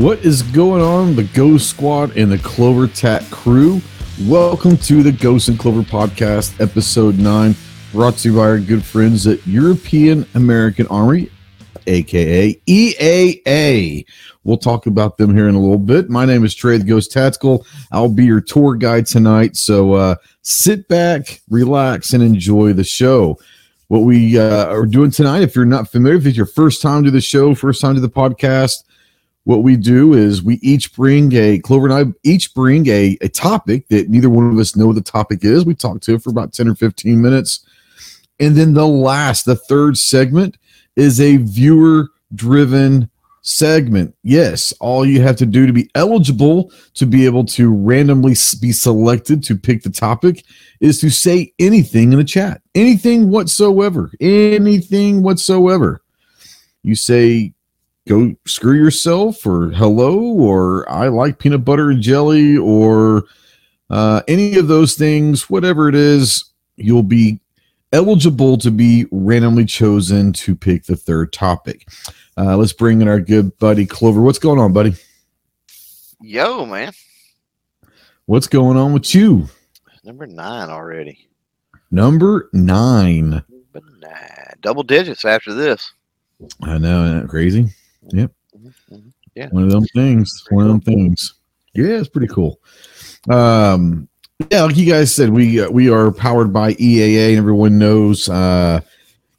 What is going on, the Ghost Squad and the Clover Tac crew? Welcome to the Ghost and Clover Podcast, Episode 9, brought to you by our good friends at European American Armory, aka EAA. We'll talk about them here in a little bit. My name is Trey the Ghost Tactical. I'll be your tour guide tonight. So uh, sit back, relax, and enjoy the show. What we uh, are doing tonight, if you're not familiar, if it's your first time to the show, first time to the podcast, what we do is we each bring a Clover and I each bring a, a topic that neither one of us know what the topic is. We talk to it for about 10 or 15 minutes. And then the last, the third segment is a viewer driven segment. Yes, all you have to do to be eligible to be able to randomly be selected to pick the topic is to say anything in the chat. Anything whatsoever. Anything whatsoever. You say go screw yourself or hello or I like peanut butter and jelly or uh, any of those things, whatever it is, you'll be eligible to be randomly chosen to pick the third topic. Uh, let's bring in our good buddy Clover. What's going on, buddy? Yo, man. What's going on with you? Number nine already. Number nine. Number nine. Double digits after this. I know, isn't that crazy? Yep. Mm-hmm. Yeah. One of them things. One of them things. Yeah, it's pretty cool. Um, yeah, like you guys said, we uh, we are powered by EAA, and everyone knows uh,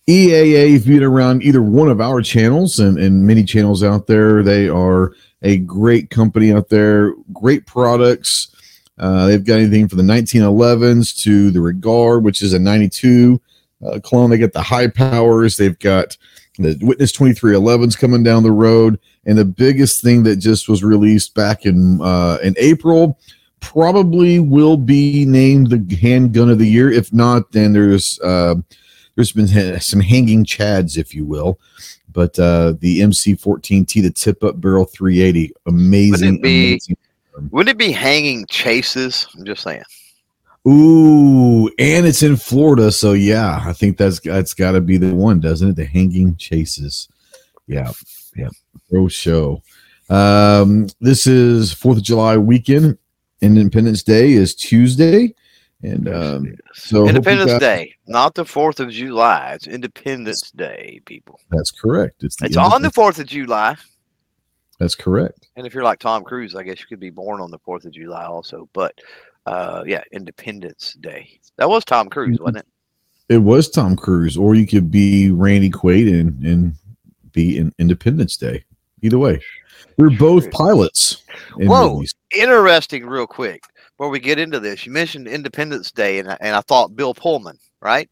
EAA. If you've been around either one of our channels and, and many channels out there, they are a great company out there. Great products. Uh, they've got anything from the 1911s to the Regard, which is a 92 uh, clone. They got the high powers. They've got the Witness 2311s coming down the road, and the biggest thing that just was released back in uh, in April probably will be named the handgun of the year. If not, then there's uh, there's been some hanging chads, if you will. But uh, the MC14T, the tip up barrel 380, amazing. Wouldn't it be, amazing. Wouldn't it be hanging chases? I'm just saying. Ooh, and it's in Florida, so yeah, I think that's that's got to be the one, doesn't it? The hanging chases. Yeah, yeah, pro show. Um, this is Fourth of July weekend. Independence Day is Tuesday, and um, so Independence Day, not the Fourth of July. It's Independence Day, people. That's correct. It's it's on the Fourth of July. That's correct. And if you're like Tom Cruise, I guess you could be born on the Fourth of July also. But uh, yeah, Independence Day. That was Tom Cruise, wasn't it? It was Tom Cruise, or you could be Randy Quaid and and be in Independence Day. Either way, we're both pilots. Whoa, movies. interesting. Real quick, before we get into this, you mentioned Independence Day, and and I thought Bill Pullman, right?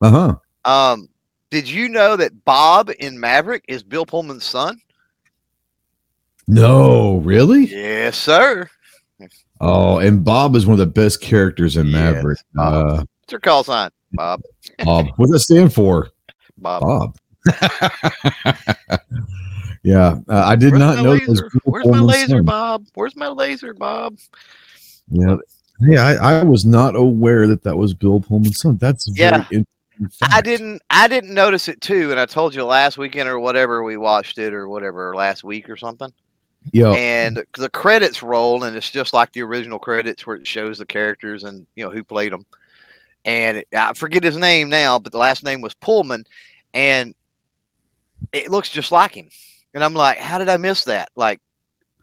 Uh huh. Um, did you know that Bob in Maverick is Bill Pullman's son? No, really? Yes, sir. Oh, and Bob is one of the best characters in yes, Maverick. Uh, What's your call sign, Bob? Bob. What does that stand for? Bob. Bob. yeah, uh, I did Where's not know. Where's my laser, son. Bob? Where's my laser, Bob? Yeah, yeah, I, I, was not aware that that was Bill Pullman's son. That's yeah. I didn't. I didn't notice it too, and I told you last weekend or whatever we watched it or whatever last week or something. Yeah. And the credits roll, and it's just like the original credits where it shows the characters and you know who played them. And I forget his name now, but the last name was Pullman, and it looks just like him. And I'm like, how did I miss that? Like,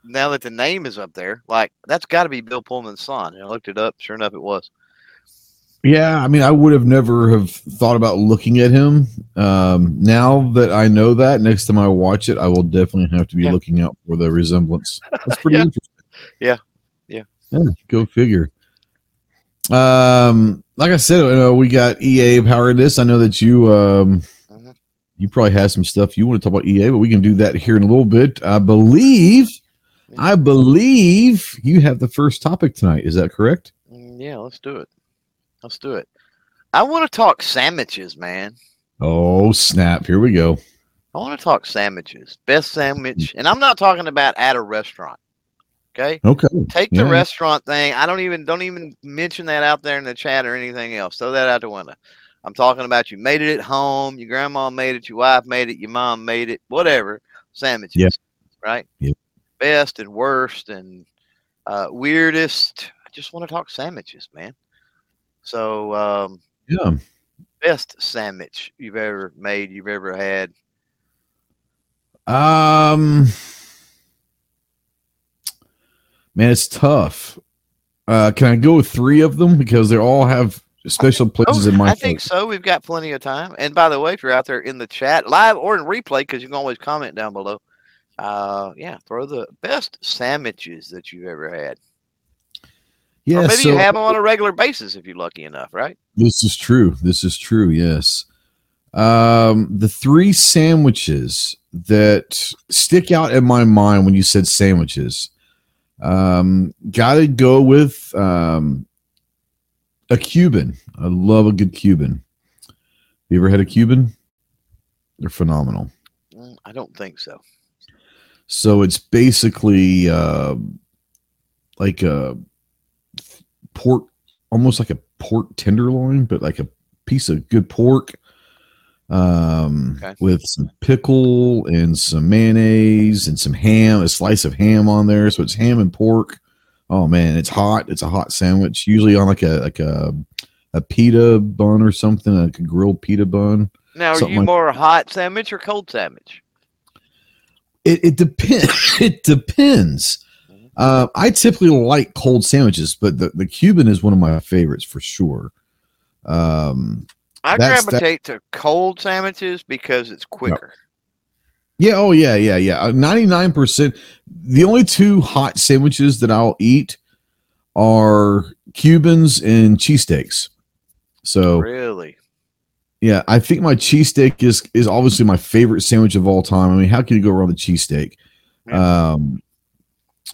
now that the name is up there, like that's got to be Bill Pullman's son. And I looked it up. Sure enough, it was. Yeah, I mean, I would have never have thought about looking at him. Um, now that I know that, next time I watch it, I will definitely have to be yeah. looking out for the resemblance. That's pretty yeah. interesting. Yeah. yeah, yeah, Go figure. Um, like I said, you know, we got EA powered this. I know that you um, mm-hmm. you probably have some stuff you want to talk about EA, but we can do that here in a little bit. I believe, I believe you have the first topic tonight. Is that correct? Mm, yeah, let's do it. Let's do it. I want to talk sandwiches, man. Oh, snap. Here we go. I want to talk sandwiches. Best sandwich. And I'm not talking about at a restaurant. Okay. Okay. Take the yeah. restaurant thing. I don't even don't even mention that out there in the chat or anything else. Throw that out the window. I'm talking about you made it at home, your grandma made it, your wife made it, your mom made it, whatever. Sandwiches. Yeah. Right? Yeah. best and worst and uh, weirdest. I just want to talk sandwiches, man. So, um, Yeah. best sandwich you've ever made, you've ever had. Um, man, it's tough. Uh, can I go with three of them because they all have special places Oh, in my I think so. We've got plenty of time. And by the way, if you're out there in the chat, live or in replay, because you can always comment down below. Uh, yeah, throw the best sandwiches that you've ever had. Yeah, or maybe so you have them on a regular basis if you're lucky enough, right? this is true. This is true. Yes. Um, the three sandwiches that stick out in my mind when you said sandwiches. Um, gotta go with um a Cuban. I love a good Cuban. You ever had a Cuban? They're phenomenal. Mm, I don't think so. So it's basically uh, like a pork, almost like a pork tenderloin, but like a piece of good pork um, Okay. with some pickle and some mayonnaise and some ham, a slice of ham on there. So it's ham and pork. Oh man, it's hot. It's a hot sandwich, usually on like a like a a pita bun or something, like a grilled pita bun. Now, are you like- more hot sandwich or cold sandwich? It, it depends. it depends. Uh, I typically like cold sandwiches, but the, the Cuban is one of my favorites for sure. Um, I That's that- gravitate to cold sandwiches because it's quicker. yeah, oh yeah, yeah, yeah. Ninety nine percent. The only two hot sandwiches that I'll eat are Cubans and cheesesteaks. So Really? yeah, I think my cheesesteak is is obviously my favorite sandwich of all time. I mean, how can you go wrong with a cheesesteak? Um,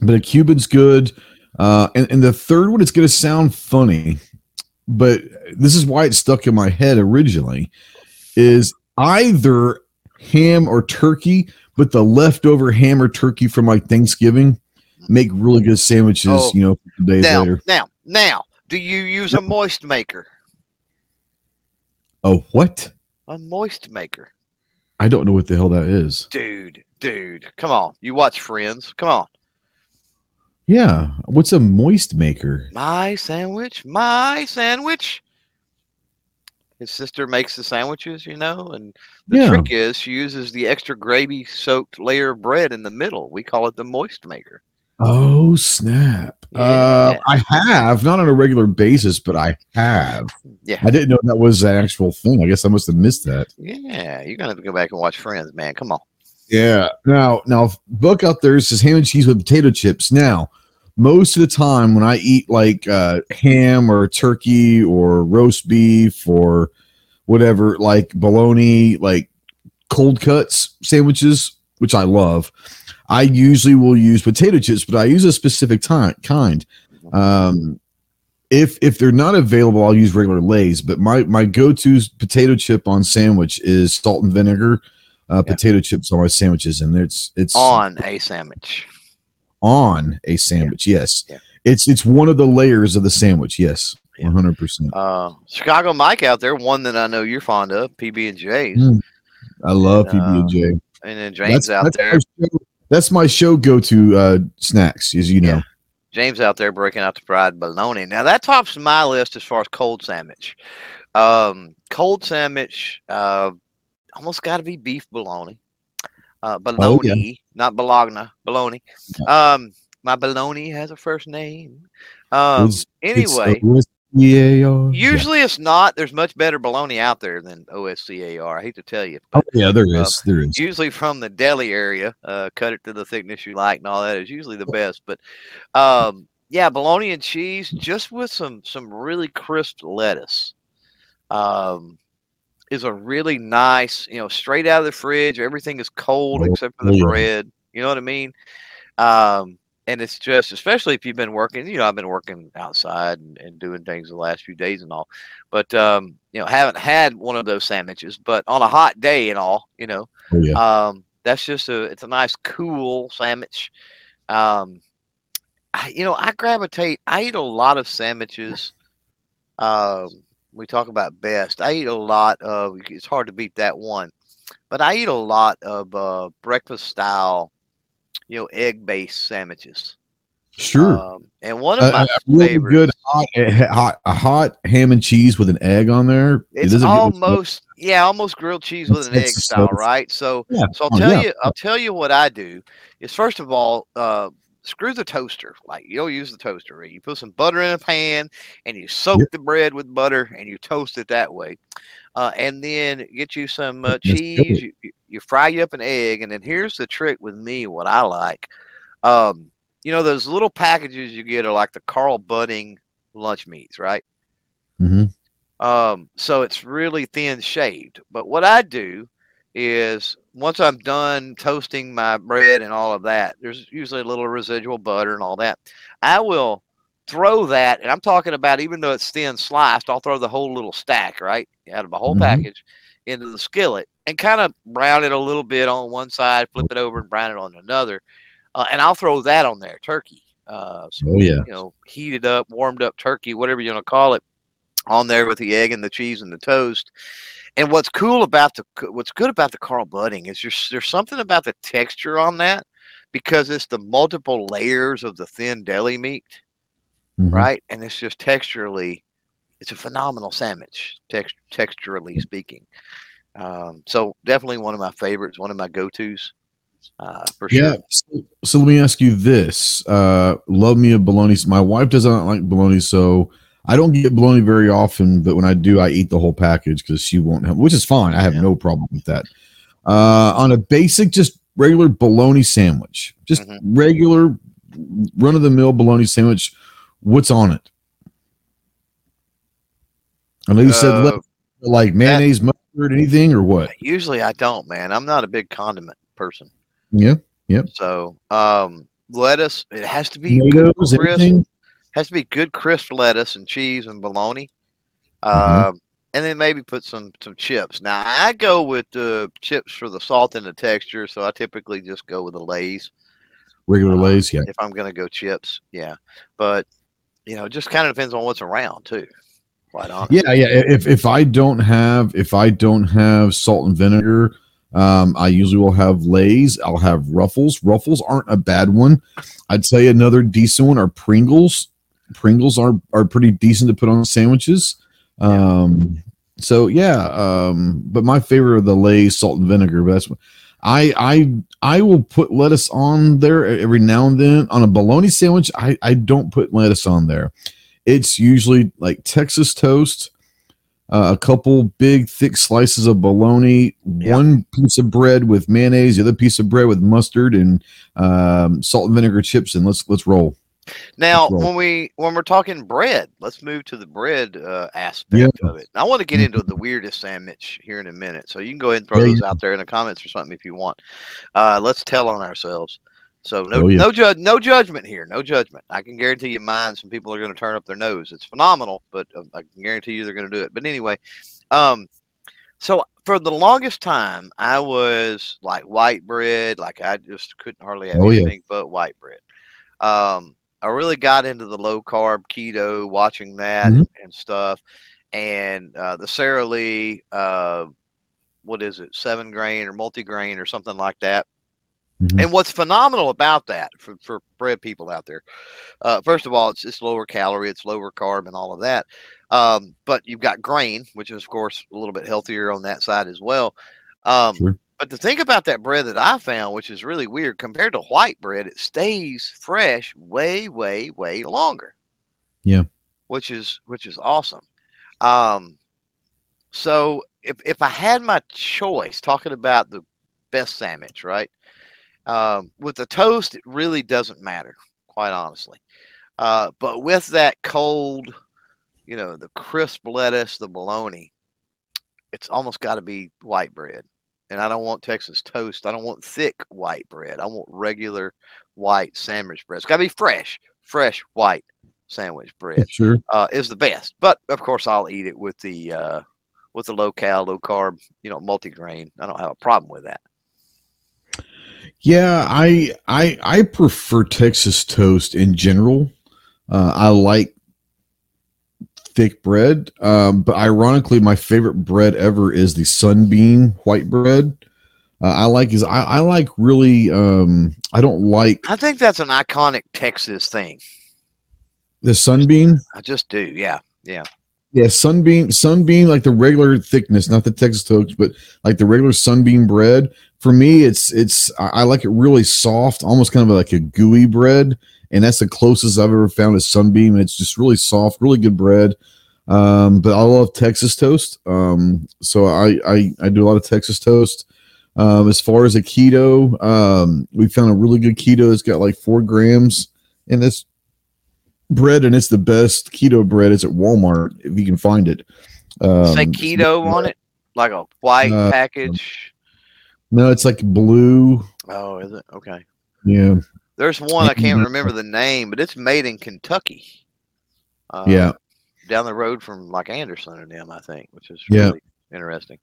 but a Cuban's good. Uh, and, and the third one, it's going to sound funny, but this is why it stuck in my head originally, is either ham or turkey, but the leftover ham or turkey from like Thanksgiving make really good sandwiches, Oh. you know, days Now, later. now, now, do you use a moist maker? Oh, what? A moist maker. I don't know what the hell that is. Dude, dude, come on. You watch Friends. Come on. Yeah. What's a moist maker? My sandwich, my sandwich. His sister makes the sandwiches, you know, and the Yeah. trick is she uses the extra gravy soaked layer of bread in the middle. We call it the moist maker. Oh snap! Uh, I have not on a regular basis, but I have. Yeah. I didn't know that was an actual thing. I guess I must have missed that. Yeah, you're gonna have to go back and watch Friends, man. Come on. Yeah. Now, now, book out there says ham and cheese with potato chips. Now, most of the time when I eat like uh, ham or turkey or roast beef or whatever, like bologna, like cold cuts sandwiches, which I love, I usually will use potato chips, but I use a specific time kind. Um, if if they're not available, I'll use regular Lay's. But my my go to potato chip on sandwich is salt and vinegar uh, Yeah. potato chips on my sandwiches, and it's it's On a sandwich. on a sandwich. Yes, Yeah. it's it's one of the layers of the sandwich. Yes, one hundred percent. Uh, Chicago Mike out there, one that I know you're fond of, PB and J's, Mm, I love And, PB and J. and then James out that's there, My show, that's my show go to uh, snacks, as you know. Yeah. James out there breaking out the fried bologna. Now that tops my list as far as cold sandwich. Um, cold sandwich, uh, almost got to be beef bologna. Uh, Oh, yeah. bologna, not bologna, bologna. Um, my bologna has a first name. Um, It's- It's anyway, OSCAR. Yeah. usually it's not. There's much better bologna out there than OSCAR. I hate to tell you. Oh yeah, there Uh, is. There is. usually from the deli area. Uh, cut it to the thickness you like and all that is usually the best. But um, yeah, bologna and cheese, just with some some really crisp lettuce, um, is a really nice. You know, straight out of the fridge. Everything is cold Oh, except for the yeah. bread. You know what I mean? Um, and it's just, especially if you've been working. You know, I've been working outside and, and doing things the last few days and all. But um, you know, haven't had one of those sandwiches. But on a hot day and all, you know, Oh yeah. um, that's just a it's a nice cool sandwich. Um, I, you know, I gravitate. I eat a lot of sandwiches. Um, we talk about best. I eat a lot of. It's hard to beat that one, but I eat a lot of uh, breakfast style you know, egg-based sandwiches. Sure. Um, and one of my a really favorites. good hot, a, hot, hot ham and cheese with an egg on there. It It's almost yeah, almost grilled cheese with an egg style, right? So Yeah, so I'll oh, tell yeah. you I'll tell you what I do is first of all, uh screw the toaster. Like you don't use the toaster. right? You put some butter in a pan and you soak Yep. the bread with butter and you toast it that way. Uh, and then get you some uh, cheese. You, you, you fry you up an egg, and then here's the trick with me. What I like, um, you know, those little packages you get are like the Carl Buddig lunch meats, right? Mhm. Um, so it's really thin shaved. But what I do is once I'm done toasting my bread and all of that, there's usually a little residual butter and all that. I will throw that, and I'm talking about even though it's thin sliced, I'll throw the whole little stack, right? Out of a whole Mhm. package into the skillet and kind of brown it a little bit on one side, flip it over and brown it on another. Uh, and I'll throw that on there, turkey. Uh, some Oh yeah. you know, heated up, warmed up turkey, whatever you want to call it, on there with the egg and the cheese and the toast. And what's cool about the what's good about the Carl Buddig is there's there's something about the texture on that because it's the multiple layers of the thin deli meat, Mhm. right? And it's just texturally, it's a phenomenal sandwich, text, texturally speaking. Um, so definitely one of my favorites, one of my go tos, uh, for sure. Yeah. So, so let me ask you this. Uh, love me a bologna. My wife does not like bologna, so I don't get bologna very often. But when I do, I eat the whole package because she won't have, which is fine. I have Yeah. no problem with that. Uh, on a basic, just regular bologna sandwich, just Mhm. regular run of the mill bologna sandwich. What's on it? I know you said Uh, like mayonnaise, mustard, anything, or what? Usually I don't, man. I'm not a big condiment person. Yeah, Yep. So um, lettuce, it has to be tomatoes, crisp. anything. Has to be good crisp lettuce and cheese and bologna. Mhm. Um, and then maybe put some some chips. Now I go with the chips for the salt and the texture, so I typically just go with the Lay's Regular uh, lays, yeah. if I'm gonna go chips. Yeah, but you know, it just kind of depends on what's around too. Quite honestly. Yeah, yeah. If if I don't have if I don't have salt and vinegar, um, I usually will have Lay's. I'll have Ruffles. Ruffles aren't a bad one. I'd say another decent one are Pringles. Pringles are are pretty decent to put on sandwiches. Um, so yeah. Um, but my favorite are the Lay's salt and vinegar. But that's I I I will put lettuce on there every now and then on a bologna sandwich. I I don't put lettuce on there. It's usually like Texas toast, uh, a couple big thick slices of bologna, Yeah. one piece of bread with mayonnaise, the other piece of bread with mustard and um, salt and vinegar chips, and let's let's roll. Now, roll. when we when we're talking bread, let's move to the bread uh, aspect of it. I want to get into the weirdest sandwich here in a minute, so you can go ahead and throw Yeah, those out there in the comments or something if you want. Uh, let's tell on ourselves. So no Oh, yeah. no judge no judgment here, no judgment. I can guarantee you, mine. Some people are going to turn up their nose. It's phenomenal, but uh, I can guarantee you they're going to do it. But anyway, um, so for the longest time, I was like white bread. Like I just couldn't hardly have Oh, yeah. anything but white bread. Um, I really got into the low carb keto, watching that Mhm. and, stuff, and uh, the Sara Lee, uh, what is it, seven grain or multi grain or something like that. Mhm. And what's phenomenal about that for, for bread people out there, uh, first of all, it's it's lower calorie, it's lower carb, and all of that. Um, but you've got grain, which is of course a little bit healthier on that side as well. Um, Sure. But the thing about that bread that I found, which is really weird, compared to white bread, it stays fresh way, way, way longer. Yeah. Which is which is awesome. Um, so if if I had my choice, talking about the best sandwich, right? Um, with the toast, it really doesn't matter, quite honestly. Uh, but with that cold, you know, the crisp lettuce, the bologna, it's almost got to be white bread. And I don't want Texas toast. I don't want thick white bread. I want regular white sandwich bread. It's got to be fresh, fresh white sandwich bread Sure. uh, is the best. But of course, I'll eat it with the uh, with the low cal, low carb, you know, multigrain. I don't have a problem with that. Yeah, I I I prefer Texas toast in general. Uh, I like thick bread, um, but ironically, my favorite bread ever is the Sunbeam white bread. Uh, I like is I, I like really. Um, I don't like I think that's an iconic Texas thing. the sunbeam. I just do. Yeah. Yeah. Yeah, sunbeam, sunbeam, like the regular thickness, not the Texas toast, but like the regular sunbeam bread. For me, it's it's I I like it really soft, almost kind of like a gooey bread, and that's the closest I've ever found is sunbeam. It's just really soft, really good bread. Um, but I love Texas toast. Um, so I I, I do a lot of Texas toast. Um, as far as a keto, um, we found a really good keto. It's got like four grams in this bread, and it's the best keto bread. It's at Walmart if you can find it. Um, Say keto on it, like a white Uh, package. No, it's like blue. Oh, is it? Okay. Yeah, There's one I can't remember the name, but it's made in Kentucky. Uh, yeah. down the road from like Anderson and them, I think, which is Yeah. really interesting.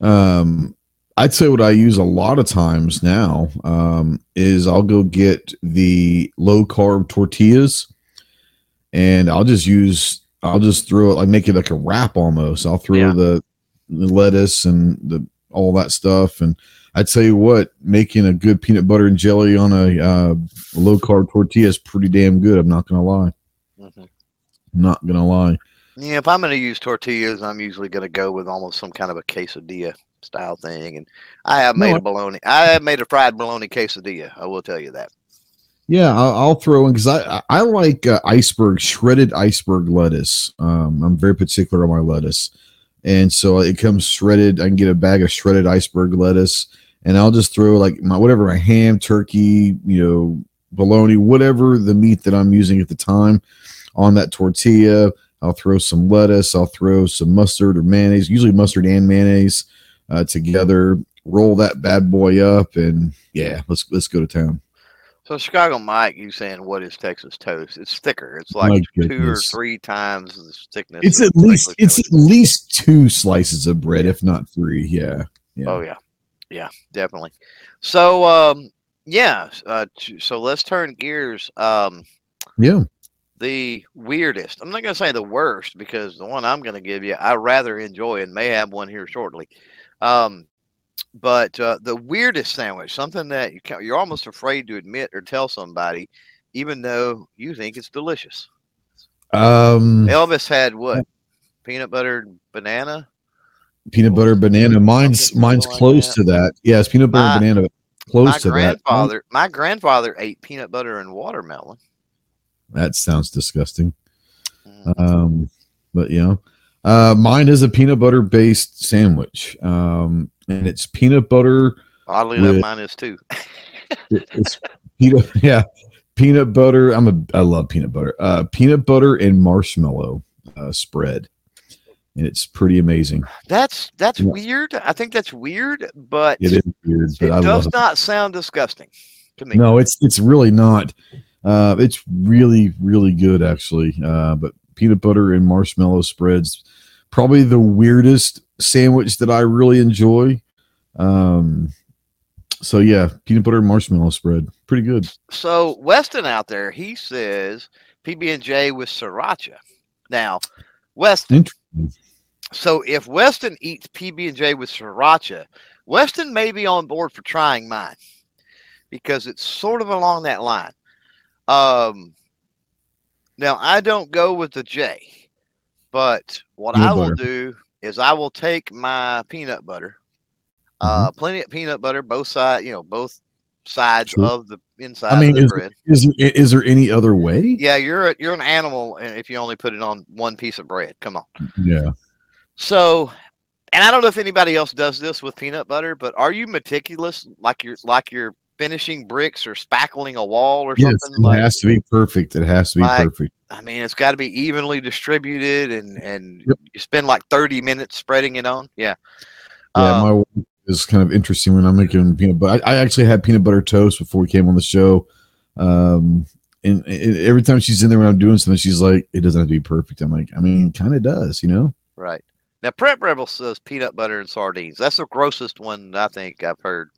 Um, I'd say what I use a lot of times now um, is I'll go get the low carb tortillas, and I'll just use I'll just throw it like make it like a wrap almost. I'll throw Yeah. the, the lettuce and the all that stuff, and I'd tell you what, making a good peanut butter and jelly on a uh, low carb tortilla is pretty damn good. I'm not gonna lie. hmm not gonna lie. Yeah, if I'm going to use tortillas, I'm usually going to go with almost some kind of a quesadilla style thing. And I have No, made I- a bologna. I have made a fried bologna quesadilla. I will tell you that. Yeah, I'll, I'll throw in because I I I like uh, iceberg shredded iceberg lettuce. Um, I'm very particular on my lettuce, and so it comes shredded. I can get a bag of shredded iceberg lettuce, and I'll just throw like my whatever my ham, turkey, you know, bologna, whatever the meat that I'm using at the time, on that tortilla. I'll throw some lettuce. I'll throw some mustard or mayonnaise, usually mustard and mayonnaise uh, together. Roll that bad boy up, and yeah, let's let's go to town. So Chicago Mike, you saying what is Texas toast? It's thicker. It's like two or three times the thickness. It's at least it's toast. at least two slices of bread, if not three. Yeah. yeah. Oh yeah, yeah, definitely. So um, yeah. Uh, so let's turn gears. Um, Yeah. the weirdest. I'm not gonna say the worst because the one I'm gonna give you, I rather enjoy and may have one here shortly. Um, but uh, the weirdest sandwich, something that you ca- you're almost afraid to admit or tell somebody, even though you think it's delicious. Um Elvis had what? Peanut butter banana. Peanut butter banana. Mine's mine's close to that. Yeah, it's peanut butter My- banana close my to that. grandfather, my grandfather ate peanut butter and watermelon. That sounds disgusting. Mhm. Um but yeah. Uh mine is a peanut butter based sandwich. Um and it's peanut butter Oddly enough, mine is too. it- it's peanut yeah. Peanut butter. I'm a I love peanut butter. Uh peanut butter and marshmallow uh spread. And it's pretty amazing. That's that's Yeah. weird. I think that's weird, but It is weird, but it I does it. not sound disgusting to me. No, it's it's really not. Uh, it's really really good actually. Uh, but peanut butter and marshmallow spreads probably the weirdest sandwich that I really enjoy. Um, so yeah, peanut butter and marshmallow spread, pretty good. So Weston out there, he says PB and J with sriracha. Now, Weston. Interesting. So if Weston eats PB and J with sriracha, Weston may be on board for trying mine because it's sort of along that line. Um, now I don't go with the J, but what Peanut I will butter. do is I will take my peanut butter, uh, plenty of peanut butter, both sides, you know, both sides Sure. of the inside I mean, of the is, bread. is there, is there any other way? Yeah, you're a, you're an animal and if you only put it on one piece of bread. Come on. Yeah. So, and I don't know if anybody else does this with peanut butter, but are you meticulous like you're like you're finishing bricks or spackling a wall or Yes, something? it Like, has to be perfect. It has to be Like- perfect. I mean, it's got to be evenly distributed, and and Yep. you spend like thirty minutes spreading it on. Yeah. Yeah, Um, my is kind of interesting when I'm making peanut butter. I, I actually had peanut butter toast before we came on the show. Um, and, and every time she's in there when I'm doing something, she's like, "It doesn't have to be perfect." I'm like, "I mean, kind of does, you know." right. Now, Prep Rebel says peanut butter and sardines. That's the grossest one I think I've heard,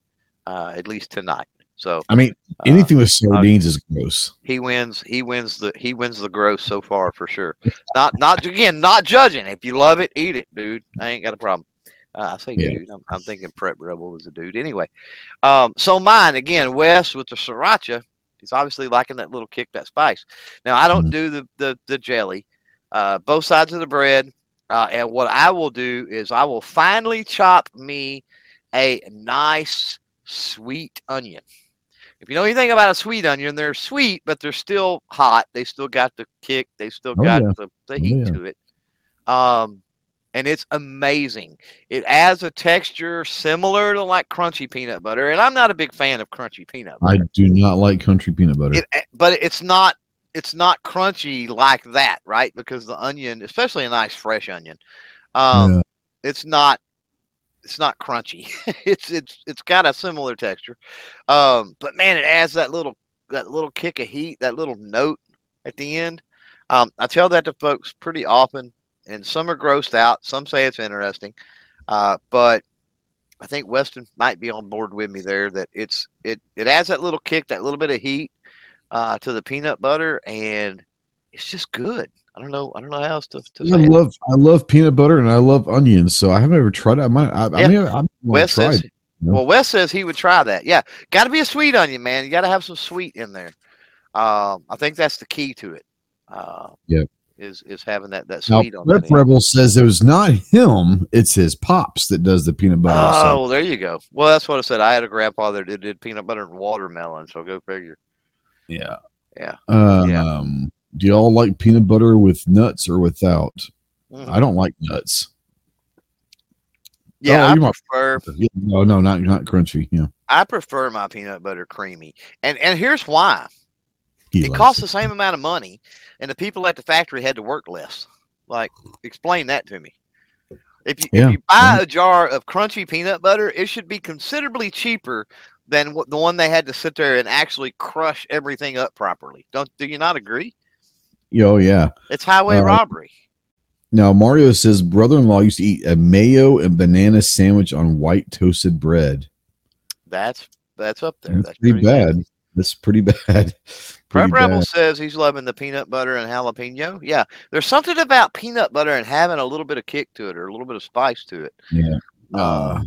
uh, at least tonight. So I mean, uh, anything with sardines is gross. he wins he wins the he wins the gross so far for sure not not again not judging if you love it eat it dude i ain't got a problem Uh, I say Yeah. dude. I'm, I'm thinking Prep Rebel is a dude. Anyway, um, so mine again, Wes with the sriracha. He's obviously liking that little kick, that spice. Now I don't Mhm. do the the, the jelly. Uh, both sides of the bread. Uh, and what I will do is I will finally chop me a nice sweet onion. If you know anything about a sweet onion, they're sweet, but they're still hot. They still got the kick. They still Oh, got yeah. the, the Oh, heat yeah. to it. Um, and it's amazing. It adds a texture similar to like crunchy peanut butter, and I'm not a big fan of crunchy peanut butter. I do not like crunchy peanut butter. It, eh, but it's not it's not crunchy like that, right? Because the onion, especially a nice fresh onion, um, Yeah. it's not it's not crunchy. it's it's it's got a similar texture, um, but man, it adds that little that little kick of heat, that little note at the end. Um, I tell that to folks pretty often, and some are grossed out. Some say it's interesting, uh, but I think Weston might be on board with me there. That it's it it adds that little kick, that little bit of heat uh, to the peanut butter, and it's just good. I don't know. I don't know how else to, to I say. it. love I love peanut butter and I love onions, so I haven't ever tried it. I might. I, I Yeah. mean, I, I'm Wes try says, it. know? well, Wes says he would try that. Yeah, got to be a sweet onion, man. You got to have some sweet in there. Um, I think that's the key to it. Uh, Yep. Is is having that that Now, sweet on Rep that end. Rebel says it was not him; it's his pops that does the peanut butter. Oh, so- well, there you go. Well, that's what I said. I had a grandfather that did peanut butter and watermelon, so go figure. Yeah, Yeah. Um, Yeah. Do y'all like peanut butter with nuts or without? Mhm. I don't like nuts. Yeah, Oh, I you're my- prefer Yeah, no, no, not not crunchy. Yeah, I prefer my peanut butter creamy, and and here's why. he it likes costs the same amount of money, and the people at the factory had to work less. Like, explain that to me. If you, Yeah, if you buy a jar of crunchy peanut butter, it should be considerably cheaper than the one they had to sit there and actually crush everything up properly. Don't do you not agree? Oh yeah. It's highway Uh, robbery. Now Mario says brother-in-law used to eat a mayo and banana sandwich on white toasted bread. That's that's up there. That's, pretty, bad. nasty. That's pretty bad. Prep Rebel says he's loving the peanut butter and jalapeno. Yeah, there's something about peanut butter and having a little bit of kick to it or a little bit of spice to it Yeah. uh, Uh,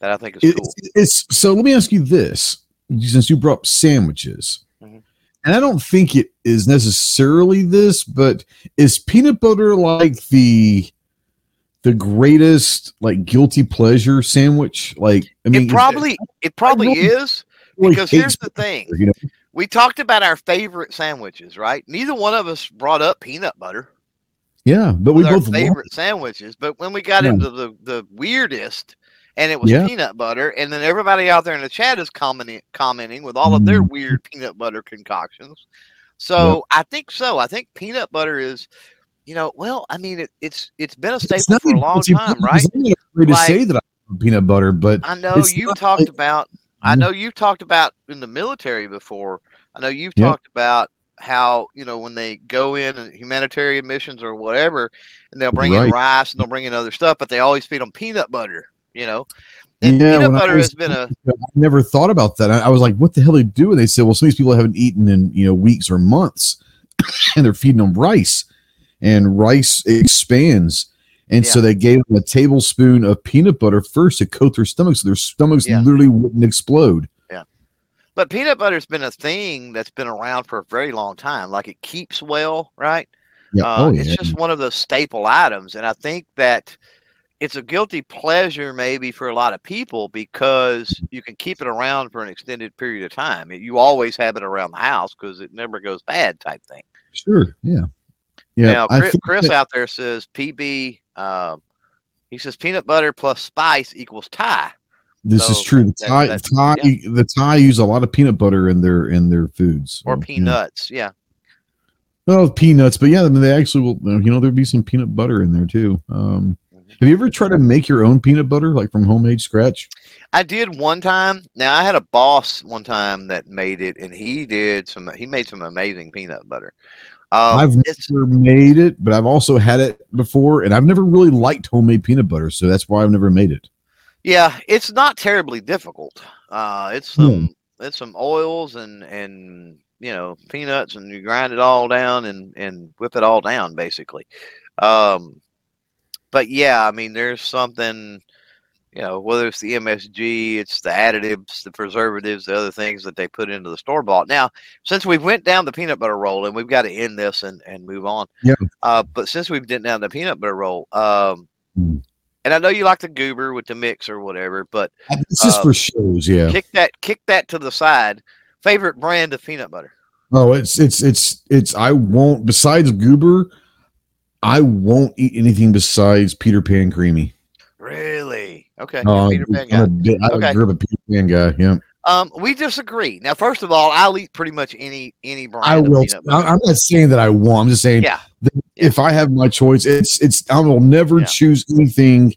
that I think is It- cool. it's, it's so. Let me ask you this: since you brought up sandwiches, Mhm. and I don't think it is necessarily this, but is peanut butter like the the greatest like guilty pleasure sandwich? Like, I mean, it probably it probably is really because here's the thing. You know? We talked about our favorite sandwiches, right? Neither one of us brought up peanut butter. Yeah, but we both favorite sandwiches. But when we got Yeah. into the the weirdest, and it was Yeah. peanut butter, and then everybody out there in the chat is commenting commenting with all of their Mhm. weird peanut butter concoctions. So I think so. I think peanut butter is, you know, well, I mean, it, it's it's been a It's staple not for a long time, right? 'cause I'm not afraid Like- to say that I peanut butter, but I know you've talked like- about. I Mhm. know you've talked about in the military before. I know you've Yeah. talked about how you know when they go in and humanitarian missions or whatever, and they'll bring in rice and they'll bring in other stuff, but they always feed them peanut butter. You know, and Yeah, peanut butter was- has been a I never thought about that. I, I was like, what the hell they do? And they said, well, some of these people haven't eaten in you know weeks or months, and they're feeding them rice, and rice expands. And so they gave them a tablespoon of peanut butter first to coat their stomachs, so their stomachs Yeah. literally wouldn't explode. Yeah. but peanut butter's been a thing that's been around for a very long time. Like it keeps well, right? Yeah. Uh, oh It's just one of those staple items, and I think that it's a guilty pleasure maybe for a lot of people because you can keep it around for an extended period of time. You always have it around the house because it never goes bad, type thing. Sure. Yeah. Yeah. now, Chris, Chris that- out there says PB. Um, he says peanut butter plus spice equals Thai. this is true. The that- Thai, that's- Thai, the Thai use a lot of peanut butter in their in their foods Or so, yeah. peanuts, yeah. Oh, peanuts, but yeah, I mean, they actually will. You know, there'd be some peanut butter in there too. Um. Have you ever tried to make your own peanut butter, like from homemade scratch? I did one time. Now I had a boss one time that made it, and he did some. He made some amazing peanut butter. Um, I've never made it, but I've also had it before, and I've never really liked homemade peanut butter, so that's why I've never made it. yeah, it's not terribly difficult. Uh, it's Hmm. some it's some oils and and you know peanuts, and you grind it all down and and whip it all down basically. Um, but yeah, I mean, there's something you know, whether it's the MSG, it's the additives, the preservatives, the other things that they put into the store bought. Now, since we went down the peanut butter roll, and we've got to end this and, and move on. Yeah. Uh, but since we've done down the peanut butter roll, um, Mm. and I know you like the goober with the mix or whatever, but It's just Uh, for shows, yeah. kick that kick that to the side. Favorite brand of peanut butter? Oh, it's it's it's it's. I won't. Besides Goober, I won't eat anything besides Peter Pan creamy. Really? Okay. Uh, Peter Pan I'm guy. bit, I Okay. grew up a Peter Pan guy. Yeah, Um, we disagree. Now, first of all, I'll eat pretty much any any brand. I will. I'm not saying that I won't. I'm just saying Yeah. that if I have my choice, it's it's. I will never Yeah. choose anything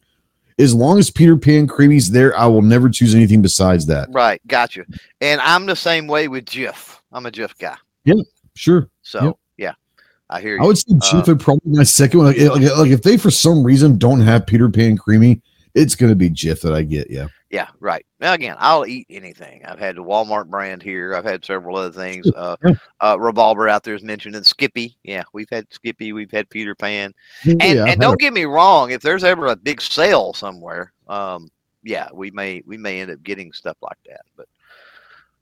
as long as Peter Pan creamy's there. I will never choose anything besides that. Right, gotcha. And I'm the same way with Jif. I'm a Jif guy. Yeah. Sure. So Yep. I hear you. I would say Uh, Jif would probably my second one. Like, like, like if they for some reason don't have Peter Pan creamy, it's gonna be Jif that I get. Yeah. yeah, right. Now again, I'll eat anything. I've had the Walmart brand here. I've had several other things. Uh, uh Revolver out there is mentioned, and Skippy. Yeah, we've had Skippy. We've had Peter Pan. And yeah, and don't get me wrong, if there's ever a big sale somewhere, um, yeah, we may we may end up getting stuff like that. But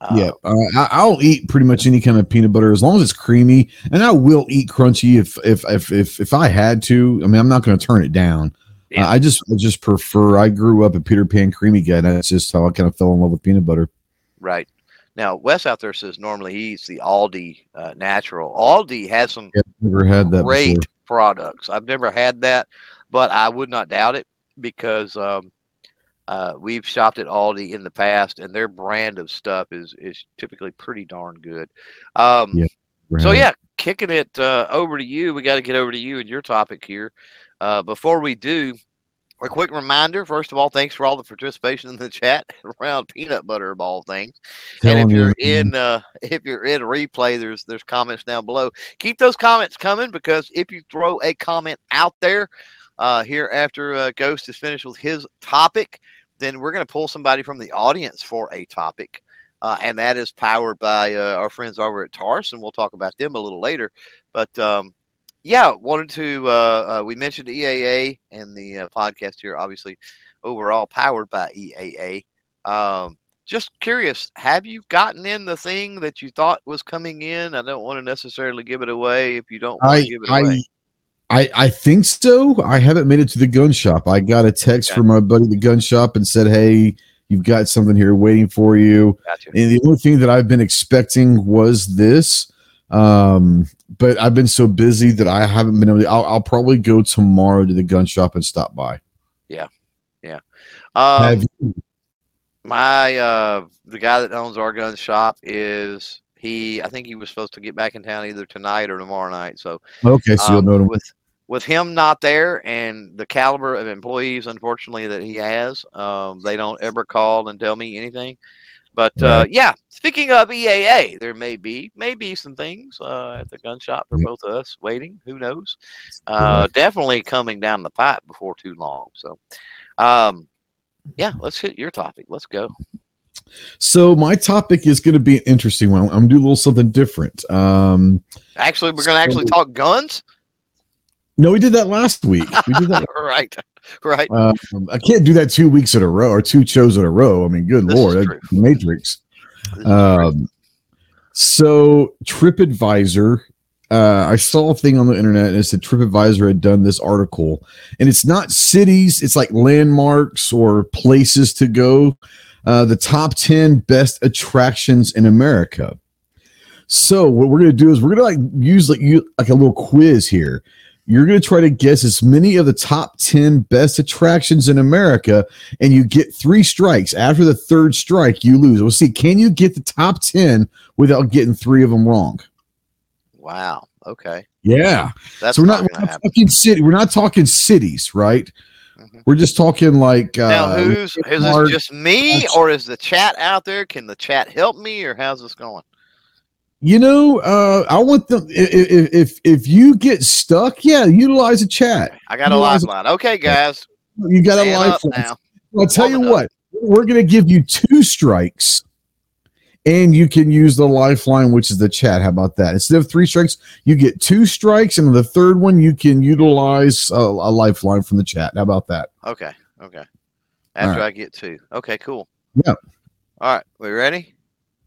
uh, yeah, uh, I, I'll eat pretty much any kind of peanut butter as long as it's creamy, and I will eat crunchy if if if if, if I had to. I mean, I'm not going to turn it down. Yeah. Uh, I just I just prefer. I grew up a Peter Pan creamy guy. And that's just how I kind of fell in love with peanut butter. Right. Now, Wes out there says normally he eats the Aldi uh, natural. Aldi has some Yeah, never had that great before. products. I've never had that, but I would not doubt it because um, uh, we've shopped at Aldi in the past, and their brand of stuff is is typically pretty darn good. Um, Yeah. So yeah, kicking it uh, over to you. We got to get over to you and your topic here. Uh, before we do, a quick reminder. First of all, thanks for all the participation in the chat around peanut butter of all things. and if you're you, in uh, if you're in replay, there's there's comments down below. Keep those comments coming because if you throw a comment out there uh, here after uh, Ghost is finished with his topic, then we're going to pull somebody from the audience for a topic. Uh, and that is powered by uh, our friends over at Taurus, and we'll talk about them a little later. But um, yeah, wanted to. Uh, uh, we mentioned EAA and the uh, podcast here, obviously, overall powered by EAA. Um, just curious, have you gotten in the thing that you thought was coming in? I don't want to necessarily give it away if you don't want I to give it I, away. I I think so. I haven't made it to the gun shop. I got a text Okay. from my buddy at the gun shop and said, "Hey, you've got something here waiting for you." Gotcha. And the only thing that I've been expecting was this. Um, but I've been so busy that I haven't been able to. I'll, I'll probably go tomorrow to the gun shop and stop by. Um, Have you? my uh, the guy that owns our gun shop is he. I think he was supposed to get back in town either tonight or tomorrow night. So Okay, so you'll um, know. them. with with him not there and the caliber of employees unfortunately that he has um, they don't ever call and tell me anything. But uh, yeah. speaking of eaa there may be maybe some things uh, at the gun shop for both of us waiting. Who knows? Uh, definitely coming down the pipe before too long. So um, yeah let's hit your topic. Let's go. So my topic is going to be an interesting one. I'm going to do a little something different. Um, actually we're going to actually talk guns no, we did that last week. We did that. right right Um, I can't do that two weeks in a row or two shows in a row. I mean, good This lord, that's Matrix. This is great. Um, so TripAdvisor, uh, I saw a thing on the internet and it said TripAdvisor had done this article, and it's not cities, it's like landmarks or places to go. Uh, the top 10 best attractions in America. So what we're gonna do is we're gonna like use like you like a little quiz here. You're gonna try to guess as many of the top 10 best attractions in America, and you get three strikes. After the third strike, you lose. We'll see. Can you get the top 10 without getting three of them wrong? wow okay Yeah. that's so we're not, we're not talking city. We're not talking cities, right? Mhm. We're just talking like Now, uh, who's is this just me, or is the chat out there? Can the chat help me, or how's this going? You know, uh, I want them if, if if you get stuck, yeah, utilize a chat. I got a Utilize- lifeline. Okay, guys, You got a man lifeline. now. I'll tell you what, we're going to give you two strikes, and you can use the lifeline, which is the chat. How about that? Instead of three strikes, you get two strikes, and the third one you can utilize a, a lifeline from the chat. How about that? Okay, okay. After right. I get two. Okay, cool. Yeah. All right. We ready?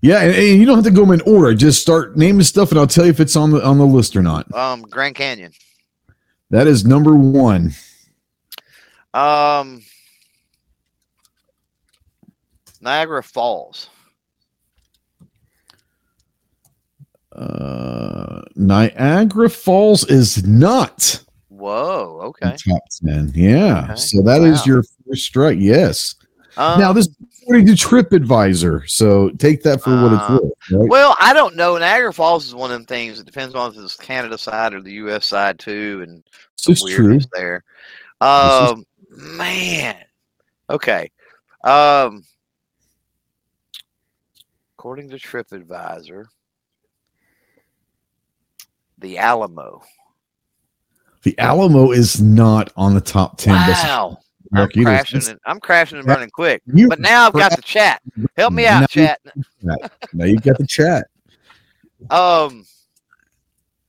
Yeah, and, and you don't have to go in order. Just start naming stuff, and I'll tell you if it's on the on the list or not. Um, Grand Canyon. That is number one. Um, Niagara Falls. Uh, Niagara Falls is not Whoa. Okay. top ten. Yeah, Okay. so that is Wow. your first strike. Yes. Um, now this is according to TripAdvisor, so take that for what it's Uh, worth. Right? Well, I don't know. Niagara Falls is one of them things. It depends on if it's Canada side or the U.S. side too, and This is true. there. Um, man. Okay. Um, according to TripAdvisor, the Alamo. The Alamo is not on the top ten. Wow. I'm crashing. And, I'm crashing and burning quick. You But now I've got the chat. Help me Now out, you- chat. now you've got the chat. Um,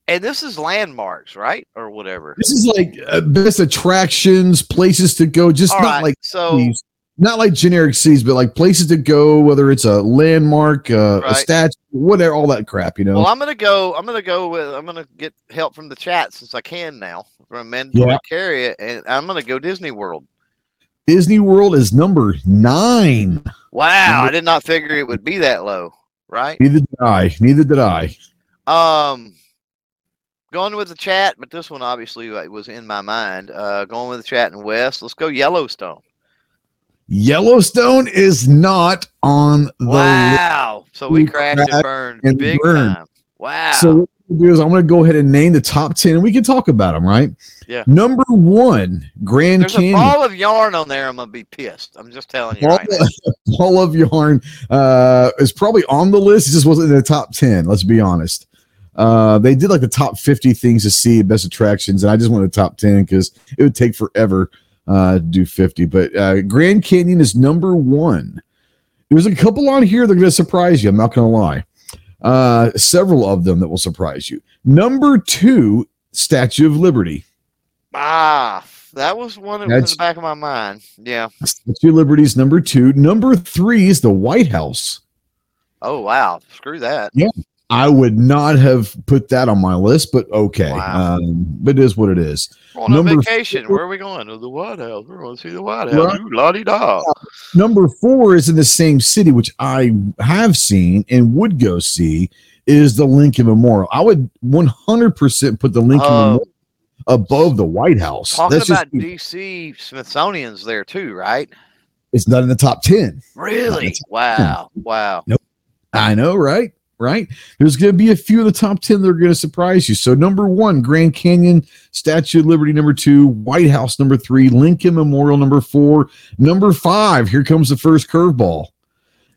and this is landmarks, right, or whatever. This is like uh, best attractions, places to go. Just All not right. like so cities. not like generic cities, but like places to go. Whether it's a landmark, uh, a statue, whatever, all that crap. You know. Well, I'm gonna go. I'm gonna go with. I'm gonna get help from the chat since I can now from Men Yeah. carry it, and I'm gonna go Disney World. Disney World is number nine. Wow, I did not figure it would be that low. Right. Neither did I. Neither did I. Um, going with the chat, but this one obviously was in my mind. Uh, going with the chat and West. Let's go Yellowstone. Yellowstone is not on the list. Wow. So we We crashed and burned and big burned. time. Wow. So do is I'm going to go ahead and name the top ten, and we can talk about them. Right? Yeah. Number one, Grand There's Canyon. a ball of yarn on there. I'm gonna be pissed. I'm just telling you Ball, right now. Ball of Yarn uh, is probably on the list. It just wasn't in the top 10. Let's be honest. Uh, they did like the top 50 things to see, best attractions, and I just went the top 10 because it would take forever uh, to do 50. But uh, Grand Canyon is number one. There's a couple on here that are going to surprise you. I'm not going to lie. Uh, several of them that will surprise you. Number two, Statue of Liberty. Ah, that was one that was in the back of my mind. Yeah. Statue of Liberty is number two. Number three is the White House. Oh wow. Screw that. I would not have put that on my list, but okay. Wow. Um, but it is what it is. On a Number vacation. four- Where are we going? To the White House. We're going to see the White House. Right. La-di-da. Number four is in the same city, which I have seen and would go see, is the Lincoln Memorial. I would 100% put the Lincoln Oh. Memorial above the White House. Talking That's just, about DC Smithsonian's there too, right? it's not in the top 10. Really? Wow. Wow. I know, right? Right. There's going to be a few of the top 10 that are going to surprise you. So, number one, Grand Canyon, Statue of Liberty, number two, White House, number three, Lincoln Memorial, number four, number five. Here comes the first curveball.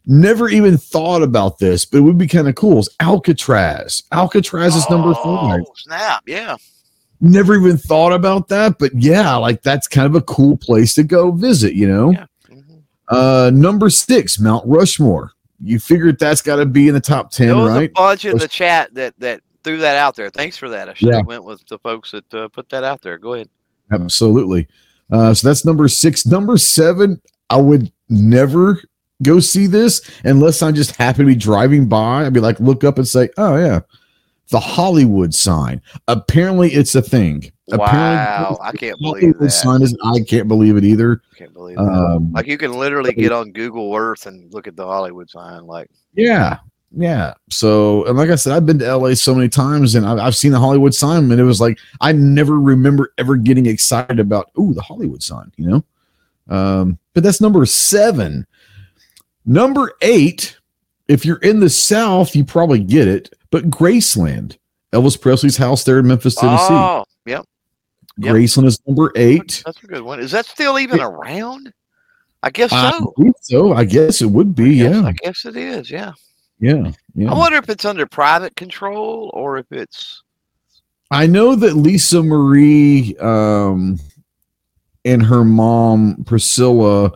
Never even thought about this, but it would be kind of cool. Is Alcatraz. Alcatraz is number. Oh, snap. Yeah. Never even thought about that, but yeah, like that's kind of a cool place to go visit, you know? Yeah. Mhm. Uh, number six, Mount Rushmore. You figured that's got to be in the top 10, There was right? a bunch in the chat that that threw that out there. Thanks for that. I should Yeah. have went with the folks that uh, put that out there. Go ahead. Absolutely. Uh, so that's number six. Number seven, I would never go see this unless I just happen to be driving by. I'd be like, look up and say, oh, yeah, the Hollywood sign. Apparently, it's a thing. Wow. I can't believe Hollywood that. sign is, I can't believe it either. Can't believe. Um, Like you can literally get on Google Earth and look at the Hollywood sign. Like, yeah. Yeah. So, and like I said, I've been to LA so many times and I've, I've seen the Hollywood sign, and it was like, I never remember ever getting excited about, ooh, the Hollywood sign, you know? Um, but that's number seven. Number eight, if you're in the South, you probably get it, but Graceland, Elvis Presley's house there in Memphis, Tennessee. oh, yep, yep. Graceland is number eight. that's a good one. Is that still even around? I guess I so. believe so I guess it would be. Yes, Yeah. I guess it is. Yeah. Yeah. Yeah. I wonder if it's under private control or if it's. I know that Lisa Marie um, and her mom Priscilla.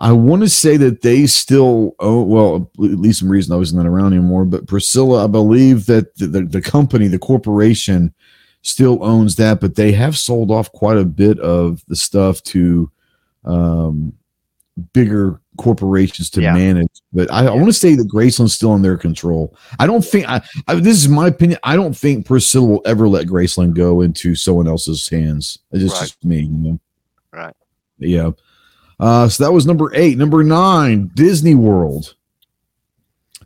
I want to say that they still own. Well, at least some reason I wasn't around anymore, but Priscilla, I believe that the, the, the company, the corporation, still owns that, but they have sold off quite a bit of the stuff to um, bigger corporations to Yeah. manage. But I, I want to say that Graceland's still in their control. I don't think I, I this is my opinion. I don't think Priscilla will ever let Graceland go into someone else's hands. It's just, Right. just me, you know. Right. Yeah. Uh, so that was number eight. Number nine, Disney World.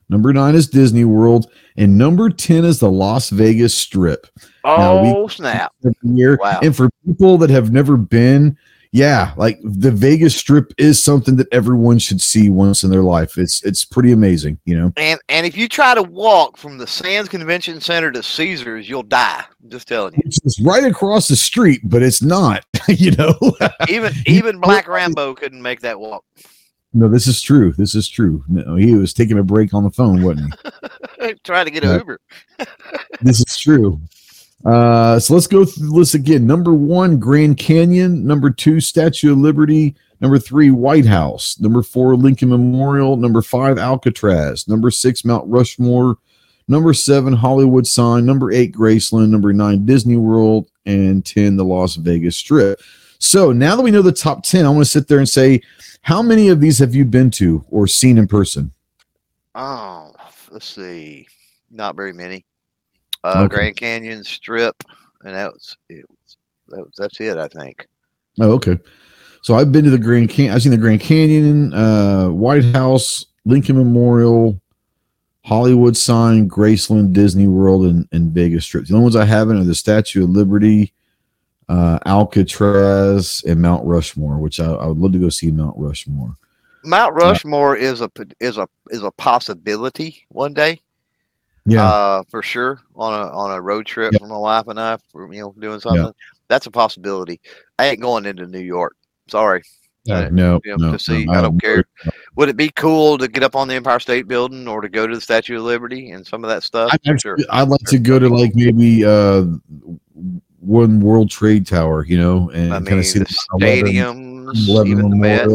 Number nine is Disney World, and number ten is the Las Vegas Strip Now, we- Oh snap! year. Wow. And for people that have never been, yeah, like the Vegas Strip is something that everyone should see once in their life. It's it's pretty amazing, you know. And and if you try to walk from the Sands Convention Center to Caesars, you'll die. I'm just telling you. It's right across the street, but it's not, you know. Even even Black Rambo couldn't make that walk. no, this is true. This is true. No, he was taking a break on the phone, wasn't he? Trying to get an. Uber. this is true. Uh, so let's go through the list again. Number one, Grand Canyon. Number two, Statue of Liberty. Number three, White House. Number four, Lincoln Memorial. Number five, Alcatraz. Number six, Mount Rushmore. Number seven, Hollywood Sign. Number eight, Graceland. Number nine, Disney World. And 10, the Las Vegas Strip. So now that we know the top 10, I want to sit there and say, how many of these have you been to or seen in person? Oh, let's see. Not very many. Uh, Okay. Grand Canyon Strip, and that was it. Was, that was, that's it, I think. Oh, okay. So I've been to the Grand Canyon. I've seen the Grand Canyon, uh, White House, Lincoln Memorial, Hollywood Sign, Graceland, Disney World, and, and Vegas Strip. The only ones I haven't are the Statue of Liberty, uh, Alcatraz, and Mount Rushmore, which I, I would love to go see Mount Rushmore. Mount Rushmore is a is a is a possibility one day. Yeah. uh, for sure on a on a road trip Yeah. for my wife and I, for, you know, doing something. That's a possibility. I ain't going into New York. Sorry. Uh, no, you know, no, to see. no, I don't care. Would it be cool to get up on the Empire State Building or to go to the Statue of Liberty and some of that stuff? I'd, sure. I'd like to go to like maybe uh, one World Trade Tower, you know, and I kind of see the the 11 stadiums, 11 even the Met.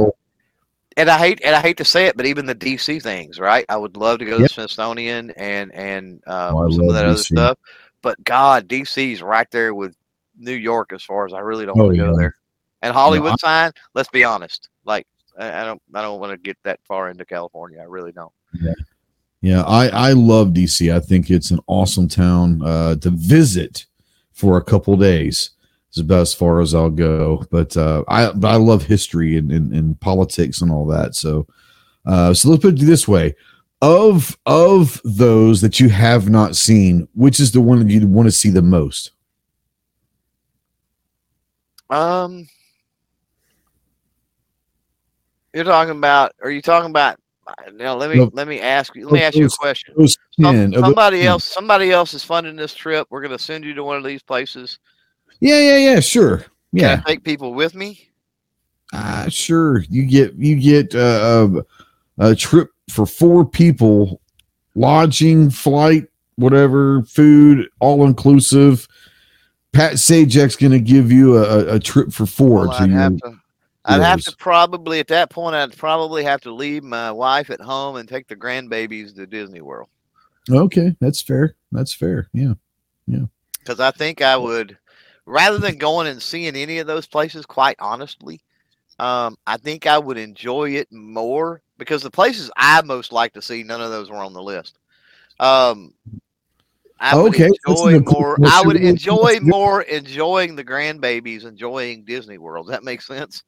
And I hate and I hate to say it, but even the DC things, right? I would love to go to Yep. the Smithsonian and and um, Oh, some of that other stuff. But God, DC's right there with New York as far as I really don't Oh, want to yeah. go there. And Hollywood I- sign, let's be honest. Like I, I don't I don't want to get that far into California. I really don't. Yeah, I I love DC. I think it's an awesome town uh, to visit for a couple days. It's about as far as I'll go. But uh, I but I love history and, and, and politics and all that. So uh, so let's put it this way: of of those that you have not seen, which is the one that you want to see the most? Um You're talking about are you talking about now let me No. let me ask you let me ask you a question. Some- 10 of those somebody else somebody else is funding this trip. We're gonna send you to one of these places. Yeah, yeah, yeah. Sure. Can Yeah. I take people with me? Uh, sure. You get you get uh, a trip for four people, lodging, flight, whatever, food, all inclusive. Pat Sajak's going to give you a, a trip for four. Well, I'd your- have to I'd have to probably at that point I'd probably have to leave my wife at home and take the grandbabies to Disney World. okay, that's fair. That's fair. Yeah, yeah. Because I think I would rather than going and seeing any of those places, quite honestly, um, I think I would enjoy it more because the places I most like to see, none of those were on the list. Um, I would Okay, enjoy more. I would enjoy more enjoying the grandbabies, enjoying Disney World. Does that make sense?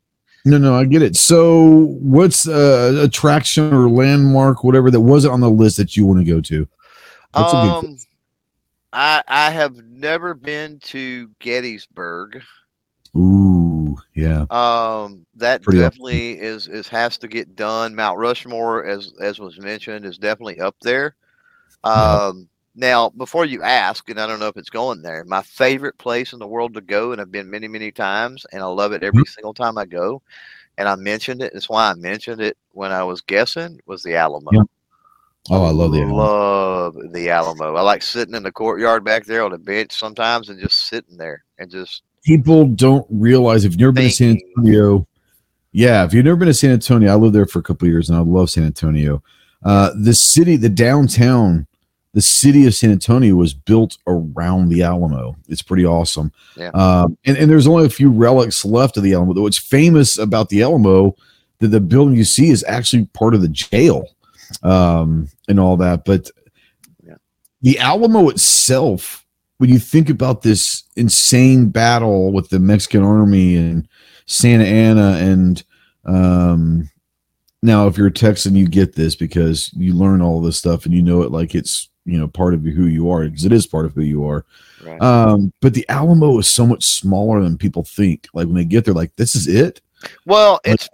No, no, I get it. So, what's uh, attraction or landmark, whatever that wasn't on the list that you want to go to? That's um, I I have never been to Gettysburg. Ooh, yeah. Um, that Pretty definitely is is has to get done. Mount Rushmore, as as was mentioned, is definitely up there. Yeah. Um, now before you ask, and I don't know if it's going there, my favorite place in the world to go, and I've been many many times, and I love it every single time I go. And I mentioned it. That's why I mentioned it when I was guessing. Was the Alamo? Yeah. Oh, I love the Alamo. Love the Alamo. I like sitting in the courtyard back there on a bench sometimes and just sitting there and just people don't realize if you've never been to San Antonio. Yeah, if you've never been to San Antonio, I lived there for a couple of years and I love San Antonio. Uh, the city, the downtown, the city of San Antonio was built around the Alamo. It's pretty awesome. Yeah. Um, and, and there's only a few relics left of the Alamo. What's famous about the Alamo, the, the building you see is actually part of the jail um, and all that. But Yeah. the Alamo itself, when you think about this insane battle with the Mexican army and Santa Anna, and um, now if you're a Texan, you get this because you learn all this stuff and you know it like it's you know part of who you are because it is part of who you are. Right. Um, but the Alamo is so much smaller than people think. Like when they get there, like this is it. Well, it's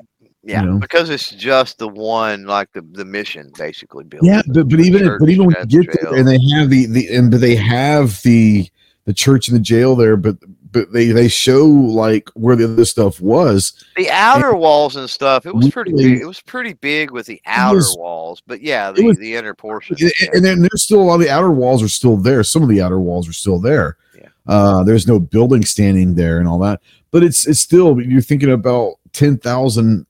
yeah, know. because it's just the one, like the the mission, basically. Built. Yeah, but, but even but even when and you get there and they have the the and but they have the the church and the jail there, but but they they show like where the other stuff was. the outer walls and stuff. It was pretty big. It was pretty big with the outer was- walls, but yeah, the, was- the inner portion. And, and then there's still a lot of the outer walls are still there. Some of the outer walls are still there. Yeah. Uh, there's no building standing there and all that, but it's it's still you're thinking about ten thousand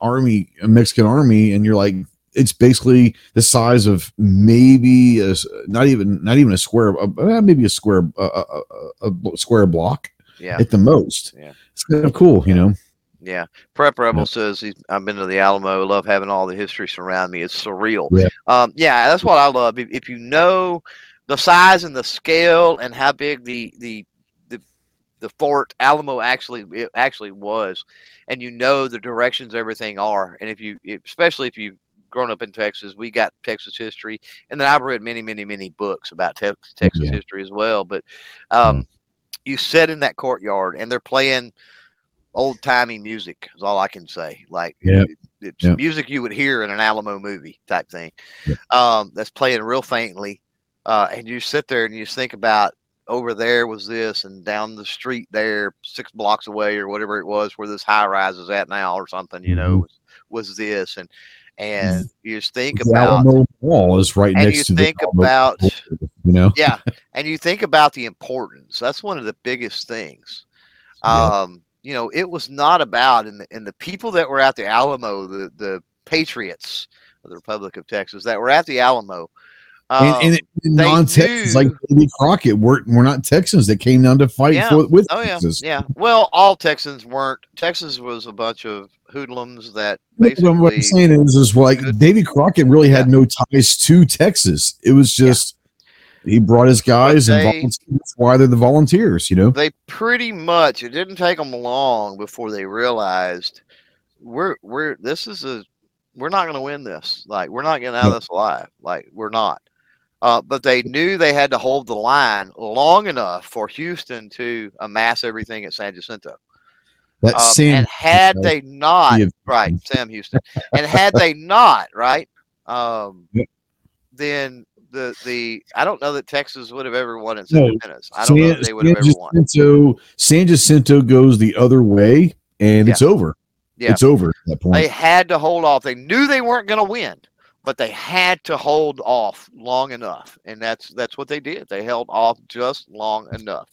army a Mexican army, and you're like it's basically the size of maybe a, not even not even a square, uh, uh, maybe a square uh, uh, uh, a square block yeah, at the most. Yeah. It's kind of cool, you know. yeah. Prep Rebel says he's, I've been to the Alamo. Love having all the history surround me. It's surreal. Yeah. Um, yeah, that's what I love. If, if you know the size and the scale and how big the the the fort Alamo actually it actually was, and you know the directions everything are, and if you especially if you've grown up in Texas, we got Texas history, and then I've read many many many books about Tex Texas Yeah. history as well. But um, you sit in that courtyard and they're playing old timey music is all I can say. Like it- it's Yeah. music you would hear in an Alamo movie type thing. Yeah. Um, that's playing real faintly. Uh, and you sit there and you just think about over there was this and down the street there six blocks away or whatever it was where this high rise is at now or something, you know, Mhm. was, was this and and you just think The about Alamo Wall is right and next you to think Alamo about you know. yeah and you think about the importance that's one of the biggest things Yeah. um you know it was not about and the, and the people that were at the alamo the the patriots of the republic of texas that were at the alamo um, and, and, and non-Texans like Davy Crockett we're, we're not Texans that came down to fight Yeah. for, with oh yeah Texas. yeah well all texans weren't texas was a bunch of hoodlums that What I'm- what I'm saying is, is like Davy Crockett really had no ties to Texas. It was just he brought his guys and they- volunteers. That's why they're the volunteers, you know. they pretty much it didn't take them long before they realized we're we're this is a we're not going to win this like we're not getting out of this alive like we're not uh, but they knew they had to hold the line long enough for Houston to amass everything at San Jacinto. That Um, Sam and had uh, they not, right, Sam Houston, and had they not, right, um, then the the I don't know that Texas would have ever won in San No. I don't know that they would have ever won. Jacinto, San Jacinto goes the other way, and it's over. Yeah. It's over at that point. They had to hold off. They knew they weren't going to win, but they had to hold off long enough, and that's that's what they did. They held off just long enough,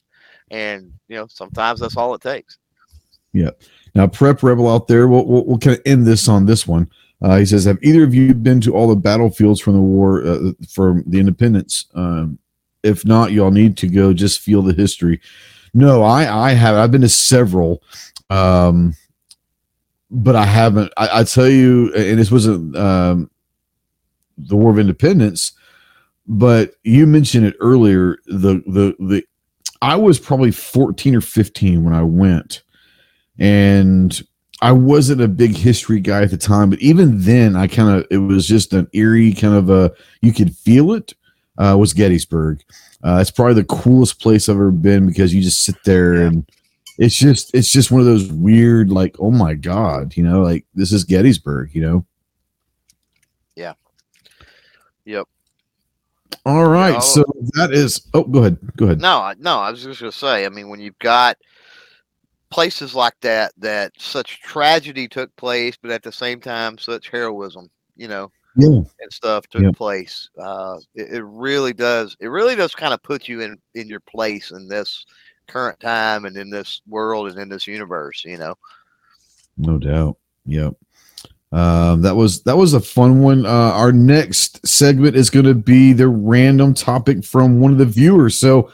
and you know sometimes that's all it takes. Yeah. Now, prep rebel out there, we'll, we'll, we'll kind of end this on this one. Uh, he says, "Have either of you been to all the battlefields from the war uh, from the independence? Um, if not, y'all need to go. Just feel the history." No, I I have. I've been to several, um, but I haven't. I, I tell you, and this wasn't um, the War of Independence, but you mentioned it earlier. The the the I was probably fourteen or fifteen when I went and I wasn't a big history guy at the time, but even then, I kind of it was just an eerie kind of a you could feel it. Uh, was Gettysburg? Uh, it's probably the coolest place I've ever been because you just sit there Yeah. and it's just it's just one of those weird like oh my god you know like this is Gettysburg you know. Yep. All right, know- so that is. Oh, go ahead. Go ahead. No, no. I was just going to say. I mean, when you've got places like that, that such tragedy took place, but at the same time, such heroism, you know, Yeah, and stuff took Yeah. place. Uh, it, it really does. It really does kind of put you in in your place in this current time and in this world and in this universe. You know. No doubt. Yep. Um, that was that was a fun one. Uh, our next segment is going to be the random topic from one of the viewers. So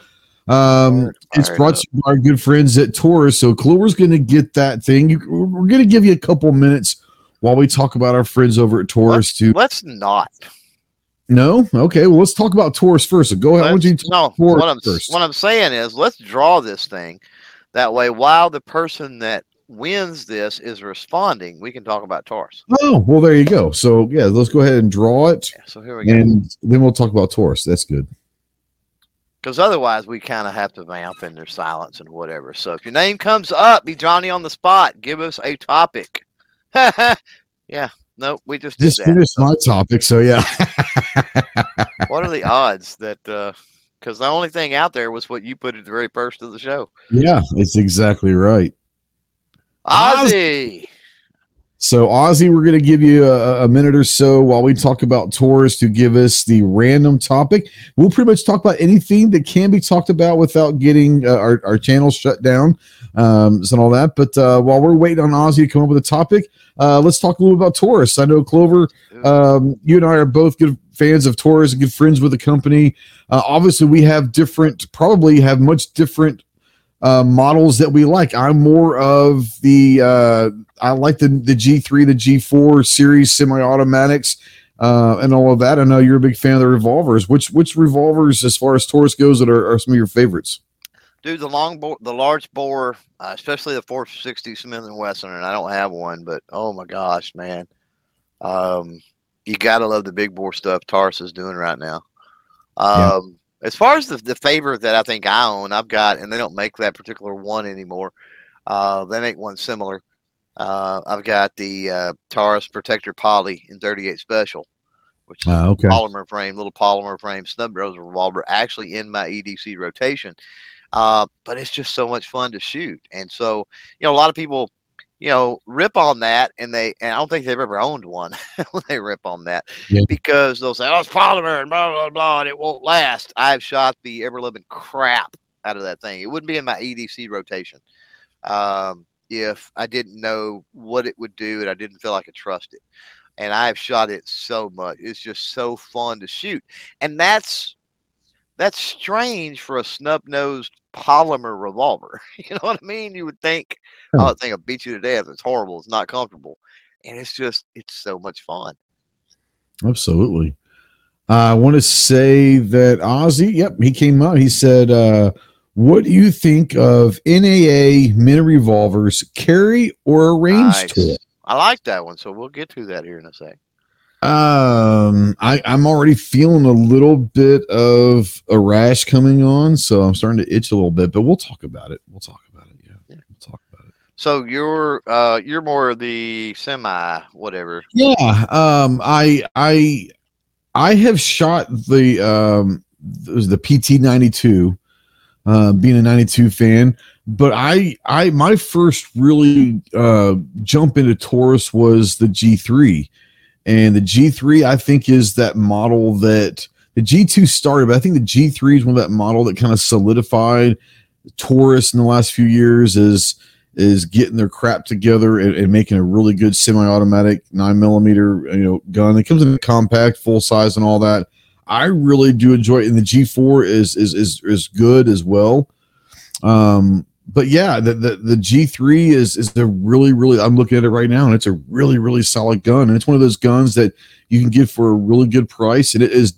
um, it's brought to you by our good friends at Taurus. So Clover's going to get that thing. You, we're going to give you a couple minutes while we talk about our friends over at Taurus. Let's, To let's not. no, okay. Well, let's talk about Taurus first. So go ahead. Why don't Let's- you no, what I'm first? what I'm saying is let's draw this thing. That way, while the person that wins this is responding, we can talk about Taurus. Oh, well, there you go. So yeah, let's go ahead and draw it, Yeah, so here we go. and then we'll talk about Taurus. That's good. Because otherwise, we kind of have to vamp and there's silence and whatever. So if your name comes up, be Johnny on the spot. Give us a topic. yeah. No, we just did Just that. finished my topic. So yeah. What are the odds that? Uh, Because the only thing out there was what you put at the very first of the show. yeah, it's exactly right. Oz- Ozzy. So, Ozzy, we're going to give you a, a minute or so while we talk about Taurus to give us the random topic. We'll pretty much talk about anything that can be talked about without getting uh, our, our channel shut down um, and all that. But uh, while we're waiting on Ozzy to come up with a topic, uh, let's talk a little about Taurus. I know, Clover, um, you and I are both good fans of Taurus and good friends with the company. Uh, obviously, we have different, probably have much different uh, models that we like. I'm more of the uh, I like the the G3, the G4 series semi-automatics, uh, and all of that. I know you're a big fan of the revolvers. Which which revolvers, as far as Taurus goes, that are, are some of your favorites? Dude, the long bore, the large bore, uh, especially the 460 Smith and Wesson, and I don't have one, but oh my gosh, man, um, you gotta love the big bore stuff Taurus is doing right now. Yeah. As far as the, the favorite that I think I own, I've got, and they don't make that particular one anymore. Uh, they make one similar. Uh, I've got the uh, Taurus Protector Poly in 38 Special, which is Uh, okay. polymer frame, little polymer frame snub nose revolver, actually in my EDC rotation. Uh, but it's just so much fun to shoot, and so you know a lot of people, you know, rip on that, and they and I don't think they've ever owned one when they rip on that Yeah. because they'll say, "Oh, it's polymer and blah blah blah, and it won't last." I've shot the ever living crap out of that thing. It wouldn't be in my EDC rotation um, if I didn't know what it would do and I didn't feel like I could trust it and I've shot it so much. It's just so fun to shoot, and that's that's strange for a snub-nosed polymer revolver. You know what I mean? You would think, oh, that thing will beat you to death. It's horrible. It's not comfortable, and it's just it's so much fun. Absolutely. I want to say that Ozzy, yep, he came out. He said, uh, What do you think of NAA mini revolvers, carry or a range Nice. tool? I like that one, so we'll get to that here in a sec. Um, I, I'm already feeling a little bit of a rash coming on, so I'm starting to itch a little bit, but we'll talk about it. We'll talk about it. Yeah, Yeah. we'll talk about it. So you're uh you're more the semi whatever. Yeah. Um, I I I have shot the um it was the PT ninety two, uh, being a ninety two fan. But I I my first really uh jump into Taurus was the G three, and the G three I think is that model that the G two started, but I think the G three is one of that model that kind of solidified Taurus in the last few years is is getting their crap together and, and making a really good semi-automatic nine millimeter you know gun. It comes in compact, full size, and all that. I really do enjoy it, and the G4 is is is is good as well. Um, but yeah, the, the the G3 is is a really really. I'm looking at it right now, and it's a really really solid gun, and it's one of those guns that you can get for a really good price, and it is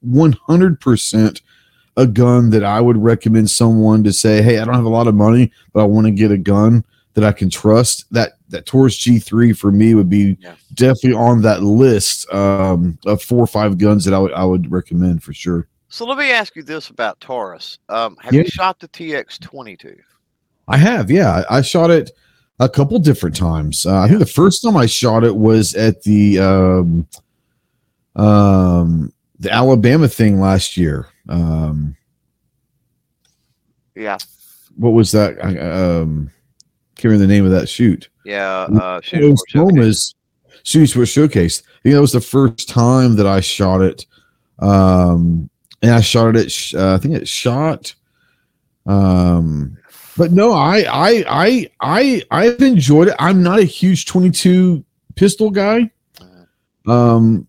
100 percent a gun that I would recommend someone to say, "Hey, I don't have a lot of money, but I want to get a gun that I can trust." That that Taurus G3 for me would be Yeah. definitely on that list um, of four or five guns that I would I would recommend for sure. So let me ask you this about Taurus. Um, have Yeah. you shot the TX twenty two? I have, yeah, I I shot it a couple different times. Uh, I think the first time I shot it was at the um, um, the Alabama thing last year. Um, Yeah, what was that? I, um, can't remember the name of that shoot. yeah. Uh, It shooting was sport showcase. Soma's Shooting Sport Showcase. I think that was the first time that I shot it. Um, and I shot it at, sh- uh, I think it shot. Um, but no, I, I, I, I, I've enjoyed it. I'm not a huge 22 pistol guy. Um,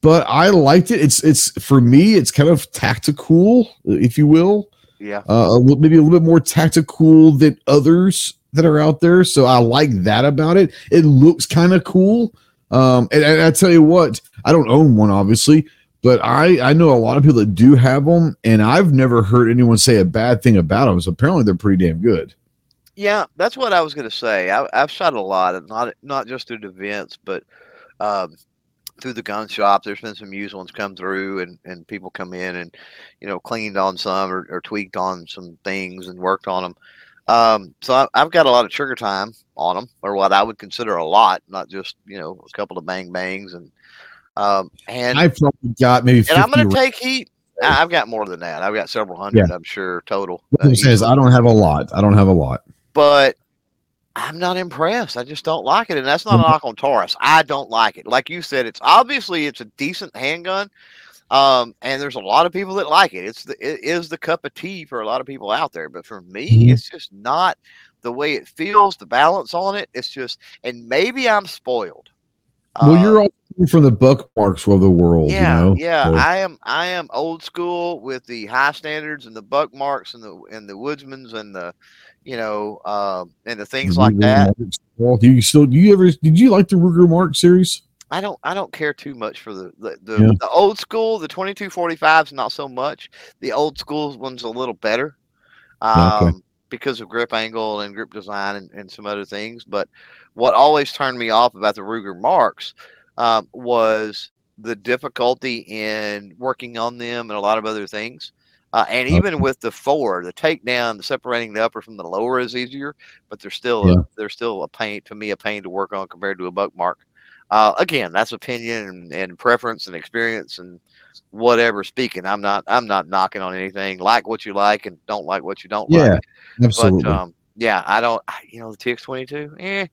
but I liked it. It's, it's for me, it's kind of tactical, if you will. Yeah. Uh, a little, maybe a little bit more tactical than others that are out there. So I like that about it. It looks kind of cool. Um, and, and I tell you what, I don't own one, obviously, but I I know a lot of people that do have them, and I've never heard anyone say a bad thing about them. So apparently they're pretty damn good. Yeah, that's what I was going to say. I, I've shot a lot, not not just through events, but um, through the gun shop. There's been some used ones come through, and and people come in and you know cleaned on some or, or tweaked on some things and worked on them. Um, so I, I've got a lot of trigger time on them, or what I would consider a lot, not just you know a couple of bang bangs and um, and I probably got maybe. 50 and I'm going to take heat. I've got more than that. I've got several hundred, I'm sure total. uh, says. I don't have a lot. I don't have a lot. but I'm not impressed. I just don't like it, and that's not a Mhm. knock on Taurus. I don't like it. Like you said, it's obviously it's a decent handgun, um, and there's a lot of people that like it. It's the it is the cup of tea for a lot of people out there, but for me, Mhm. it's just not the way it feels. The balance on it, it's just, and maybe I'm spoiled. Well, Uh, you're all from the Buck Marks of the world. yeah, you know? yeah. I am. I am old school with the high standards and the Buck Marks and the and the woodsmans and the, you know, um, and the things like that. Do you still do you ever did you like the Ruger Mark series? I don't. I don't care too much for the the, the, Yeah. the old school. The twenty two forty fives not so much. The old school one's a little better, um, okay. because of grip angle and grip design and, and some other things. But what always turned me off about the Ruger Marks um, was the difficulty in working on them and a lot of other things. Uh, and even with the four, the takedown, the separating the upper from the lower is easier, but they're still Yeah. they're still a pain to me, a pain to work on compared to a Buck Mark. Uh, again, that's opinion and, and preference and experience and whatever speaking. I'm not I'm not knocking on anything. Like what you like and don't like what you don't Yeah, like. Absolutely. But um, yeah, I don't. You know, the TX22. Eh.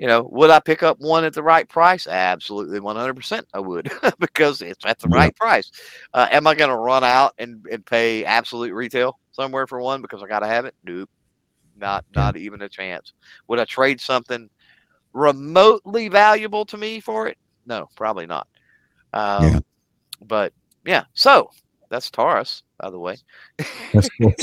You know, would I pick up one at the right price? Absolutely, 100% I would because it's at the Yeah. right price. Uh, am I going to run out and, and pay absolute retail somewhere for one because I got to have it? Nope, not not even a chance. Would I trade something remotely valuable to me for it? No, probably not. Um, Yeah. But yeah, so that's Taurus, by the way.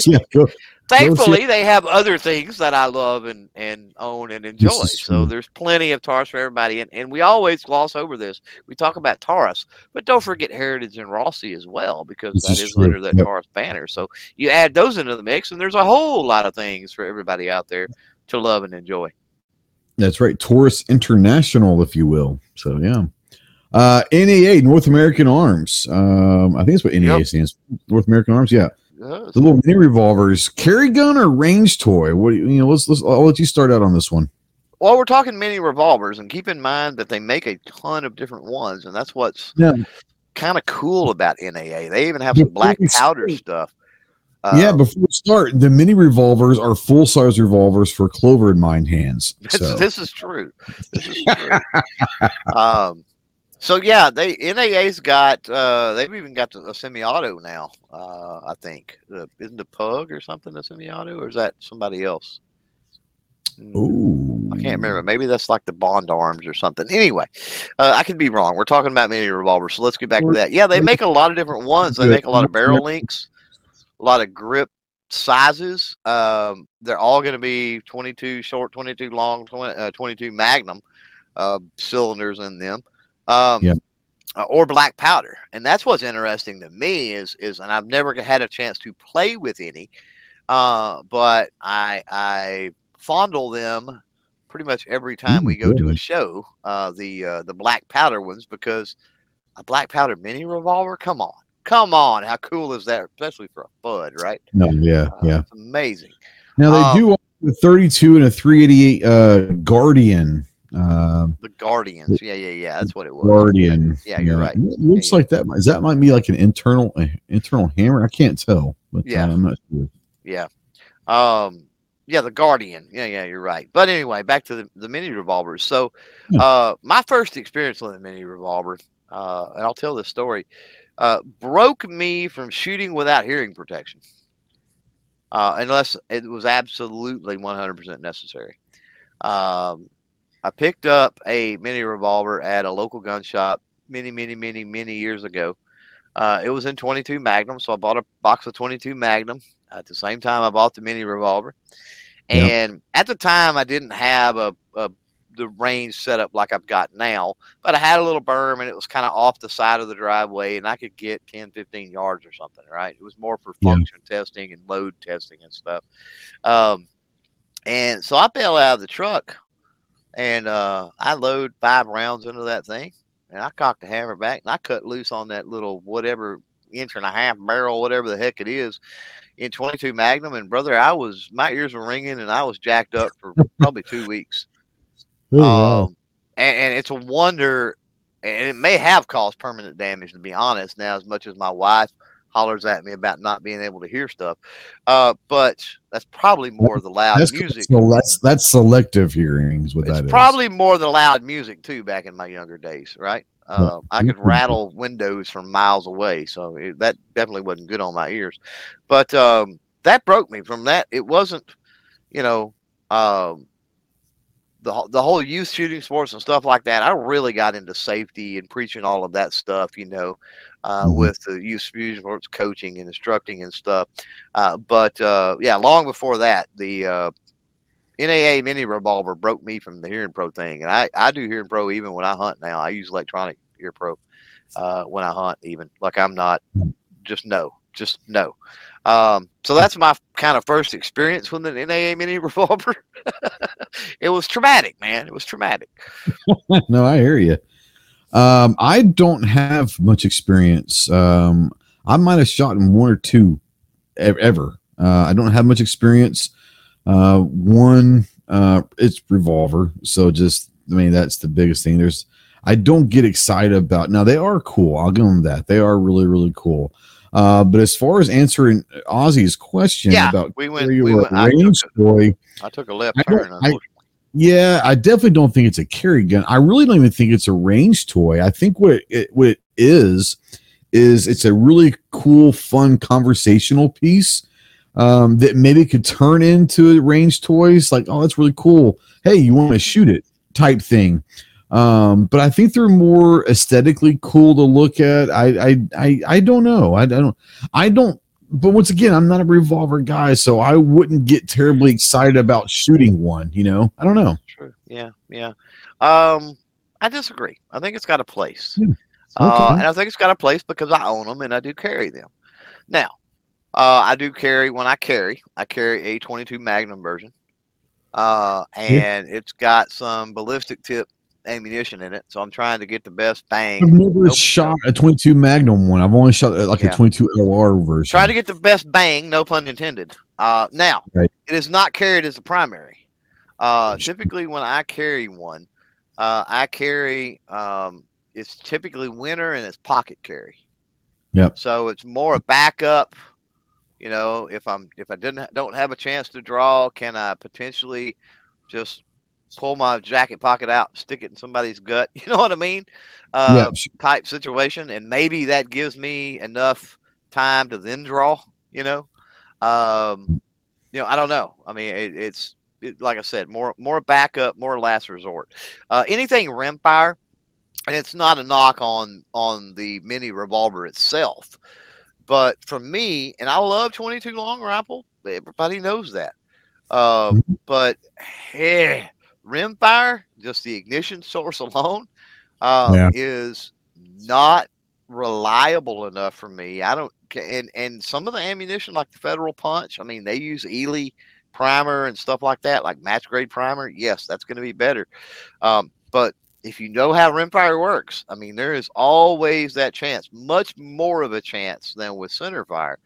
Yeah, go- Thankfully, they have other things that I love and, and own and enjoy. So there's plenty of Taurus for everybody. And, and we always gloss over this. We talk about Taurus, but don't forget Heritage and Rossi as well, because This that is is under that Yep. Taurus banner. So you add those into the mix, and there's a whole lot of things for everybody out there to love and enjoy. That's right. Taurus International, if you will. So yeah. Uh NAA, North American Arms. Um, I think that's what NAA Yep. stands. North American Arms, yeah. Yes. The little mini revolvers, carry gun or range toy. What do you, you know? Let's let's. I'll let you start out on this one. Well, we're talking mini revolvers, and keep in mind that they make a ton of different ones, and that's what's Yeah. kind of cool about NAA. They even have some black powder stuff. yeah, Uh, before we start, the mini revolvers are full size revolvers for Clover and Mine hands. This, this is true. This is true. um, so yeah, they NAA's got uh, they've even got a semi-auto now. Uh, I think isn't the Pug or something a semi-auto, or is that somebody else? Ooh. I can't remember. Maybe that's like the Bond Arms or something. Anyway, uh, I could be wrong. We're talking about mini revolvers, so let's get back to that. Yeah, they make a lot of different ones. They make a lot of barrel links, a lot of grip sizes. Um, they're all going to be 22 short, 22 long, 20, uh, 22 Magnum uh, cylinders in them. Um, Yeah. uh, or black powder, and that's what's interesting to me is is, and I've never had a chance to play with any, uh, but I I fondle them pretty much every time Mm, we go to a show. Uh, the uh, the black powder ones because a black powder mini revolver. Come on, come on! How cool is that? Especially for a bud, right? No, yeah, Uh, yeah. amazing. Now they um, do a 32 and a 388 uh Guardian. Um, The Guardians, yeah, yeah, yeah. That's what it was. Guardian. Yeah, you're right. It looks like that. Is that might be like an internal uh, internal hammer? I can't tell, but Yeah. uh, I'm not sure. Yeah. Um yeah, the Guardian. Yeah, yeah, you're right. But anyway, back to the, the mini revolvers. So Yeah. uh my first experience with a mini revolver, uh, and I'll tell this story, uh, broke me from shooting without hearing protection. Uh, unless it was absolutely 100% necessary. Um, I picked up a mini revolver at a local gun shop many, many, many, many years ago. Uh, it was in 22 Magnum, so I bought a box of 22 Magnum At the same time, I bought the mini revolver, and at the time, I didn't have a, a the range set up like I've got now, but I had a little berm and it was kind of off the side of the driveway, and I could get 10, 15 yards or something. Right? It was more for function testing and load testing and stuff. Um, and so I bail out of the truck, and uh, I load five rounds into that thing, and I cocked the hammer back, and I cut loose on that little whatever inch and a half barrel, whatever the heck it is, in 22 Magnum. And brother, I was my ears were ringing, and I was jacked up for probably two weeks. Oh, wow. Um, and, and it's a wonder, and it may have caused permanent damage to be honest. Now, as much as my wife hollers at me about not being able to hear stuff, uh, but that's probably more the loud that's, music. so that's that's selective hearings. What It's that is. probably more the loud music too. Back in my younger days, right? Uh, I could rattle windows from miles away, so it, that definitely wasn't good on my ears. But um, that broke me from that. It wasn't, you know, um, the the whole youth shooting sports and stuff like that. I really got into safety and preaching all of that stuff, you know, uh, Mhm. with the youth sports coaching and instructing and stuff. Uh, but uh, yeah, long before that, the uh, NAA mini revolver broke me from the hearing pro thing, and I I do hearing pro even when I hunt now. I use electronic ear pro uh, when I hunt, even like I'm not just no, just no. Um, so that's my kind of first experience with an NAA mini revolver. it was traumatic, man. It was traumatic. no, I hear you. Um, I don't have much experience. Um, I might have shot in one or two ever. Uh, I don't have much experience. Uh, one, uh, it's revolver. So just, I mean, that's the biggest thing. There's, I don't get excited about. Now they are cool. I'll give them that. They are really, really cool. Uh, but as far as answering Ozzy's question Yeah, about we went. We were went I, range took boy, a, I took a left I turn. I-. yeah, I definitely don't think it's a carry gun. I really don't even think it's a range toy. I think what it what it is is it's a really cool, fun conversational piece um, that maybe could turn into range toys. Like, oh, that's really cool. Hey, you want to shoot it? Type thing. Um, but I think they're more aesthetically cool to look at. I I I, I don't know. I, I don't I don't. But once again, I'm not a revolver guy, so I wouldn't get terribly excited about shooting one. You know, I don't know. True. Yeah, yeah. Um, I disagree. I think it's got a place. Hmm. Uh, and I think it's got a place because I own them and I do carry them. Now, uh, I do carry when I carry, I carry a 22 Magnum version, uh, and it's got some ballistic tip ammunition in it. So I'm trying to get the best bang. I've never shot a 22 Magnum one. I've only shot uh, like Yeah. a 22 LR version. Try to get the best bang, no pun intended. Uh, now, Right. it is not carried as a primary. Uh, typically, when I carry one, uh, I carry um, it's typically winter and it's pocket carry. Yep. So it's more a backup. You know, if I'm if I didn't don't have a chance to draw, can I potentially just pull my jacket pocket out, stick it in somebody's gut? You know what I mean? Uh, yeah, type situation, and maybe that gives me enough time to then draw. You know, um, you know, I don't know. I mean, it, it's it, like I said, more more backup, more last resort. Uh, anything rimfire, and it's not a knock on on the mini revolver itself, but for me, and I love 22 long rifle. Everybody knows that. Uh, but eh, rimfire, just the ignition source alone, um, Yeah. is not reliable enough for me. I don't, and and some of the ammunition, like the Federal Punch, I mean, they use Eley primer and stuff like that, like match grade primer. Yes, that's going to be better. Um, but if you know how rimfire works, I mean, there is always that chance, much more of a chance than with center fire,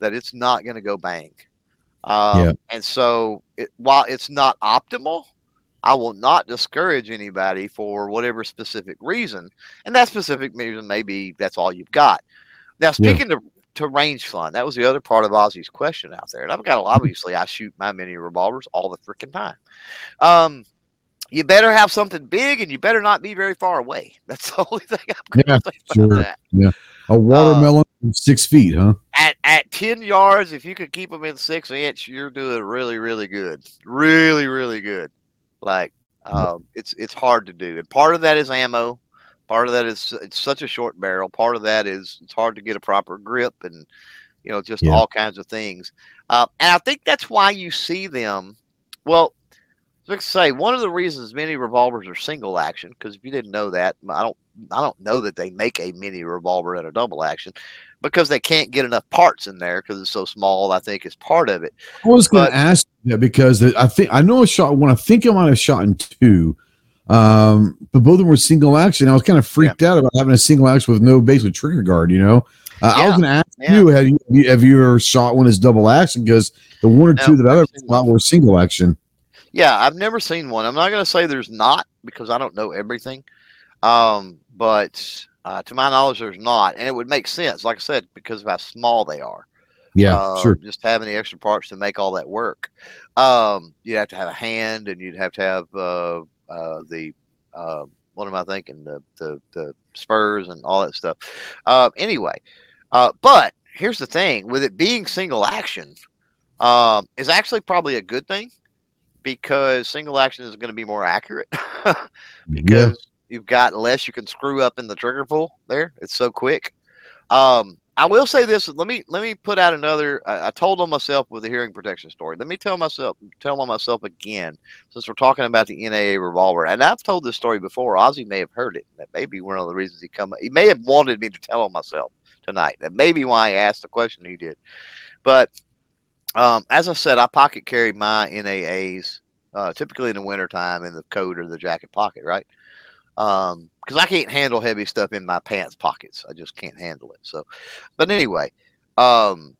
that it's not going to go bang. Um, Yeah. And so, it, while it's not optimal, I will not discourage anybody for whatever specific reason, and that specific reason may be that's all you've got. Now, speaking to to range fun, that was the other part of Ozzy's question out there, and I've got a obviously I shoot my mini revolvers all the freaking time. Um, you better have something big, and you better not be very far away. That's the only thing I'm Yeah, going to say about sure. that. a watermelon from six feet, huh? At at ten yards, if you could keep them in six inch, you're doing really really good, really really good. Like um, it's it's hard to do, and part of that is ammo. Part of that is it's such a short barrel. Part of that is it's hard to get a proper grip and you know, just Yeah. all kinds of things. Uh, and I think that's why you see them. Well, let's say one of the reasons mini revolvers are single action, because if you didn't know that, I don't, I don't know that they make a mini revolver and a double action because they can't get enough parts in there because it's so small. I think is part of it. I was going to ask that because I think I know I shot one. I think I might have shot in two, um, but both of them were single action. I was kind of freaked out about having a single action with no basically trigger guard. You know, uh, I was going to ask yeah. you have you have you ever shot one as double action? Because the one or No, two that I've ever shot were single action. Yeah, I've never seen one. I'm not going to say there's not because I don't know everything. Um, but uh, to my knowledge, there's not, and it would make sense, like I said, because of how small they are. Yeah, Um, sure. Just having the extra parts to make all that work. Um, you'd have to have a hand, and you'd have to have uh, uh, the uh, what am I thinking? The the the spurs and all that stuff. Uh, anyway, uh, but here's the thing: with it being single action, um, is actually probably a good thing because single action is going to be more accurate because you've got less you can screw up in the trigger pull there. It's so quick. Um, I will say this. Let me let me put out another. I, I told on myself with the hearing protection story. Let me tell myself tell on myself again since we're talking about the NAA revolver. And I've told this story before. Ozzy may have heard it. That may be one of the reasons he come. He may have wanted me to tell on myself tonight. That may be why he asked the question he did. But um, as I said, I pocket carry my NAAs uh, typically in the wintertime in the coat or the jacket pocket, right? Um, because I can't handle heavy stuff in my pants pockets. I just can't handle it. So, but anyway, um,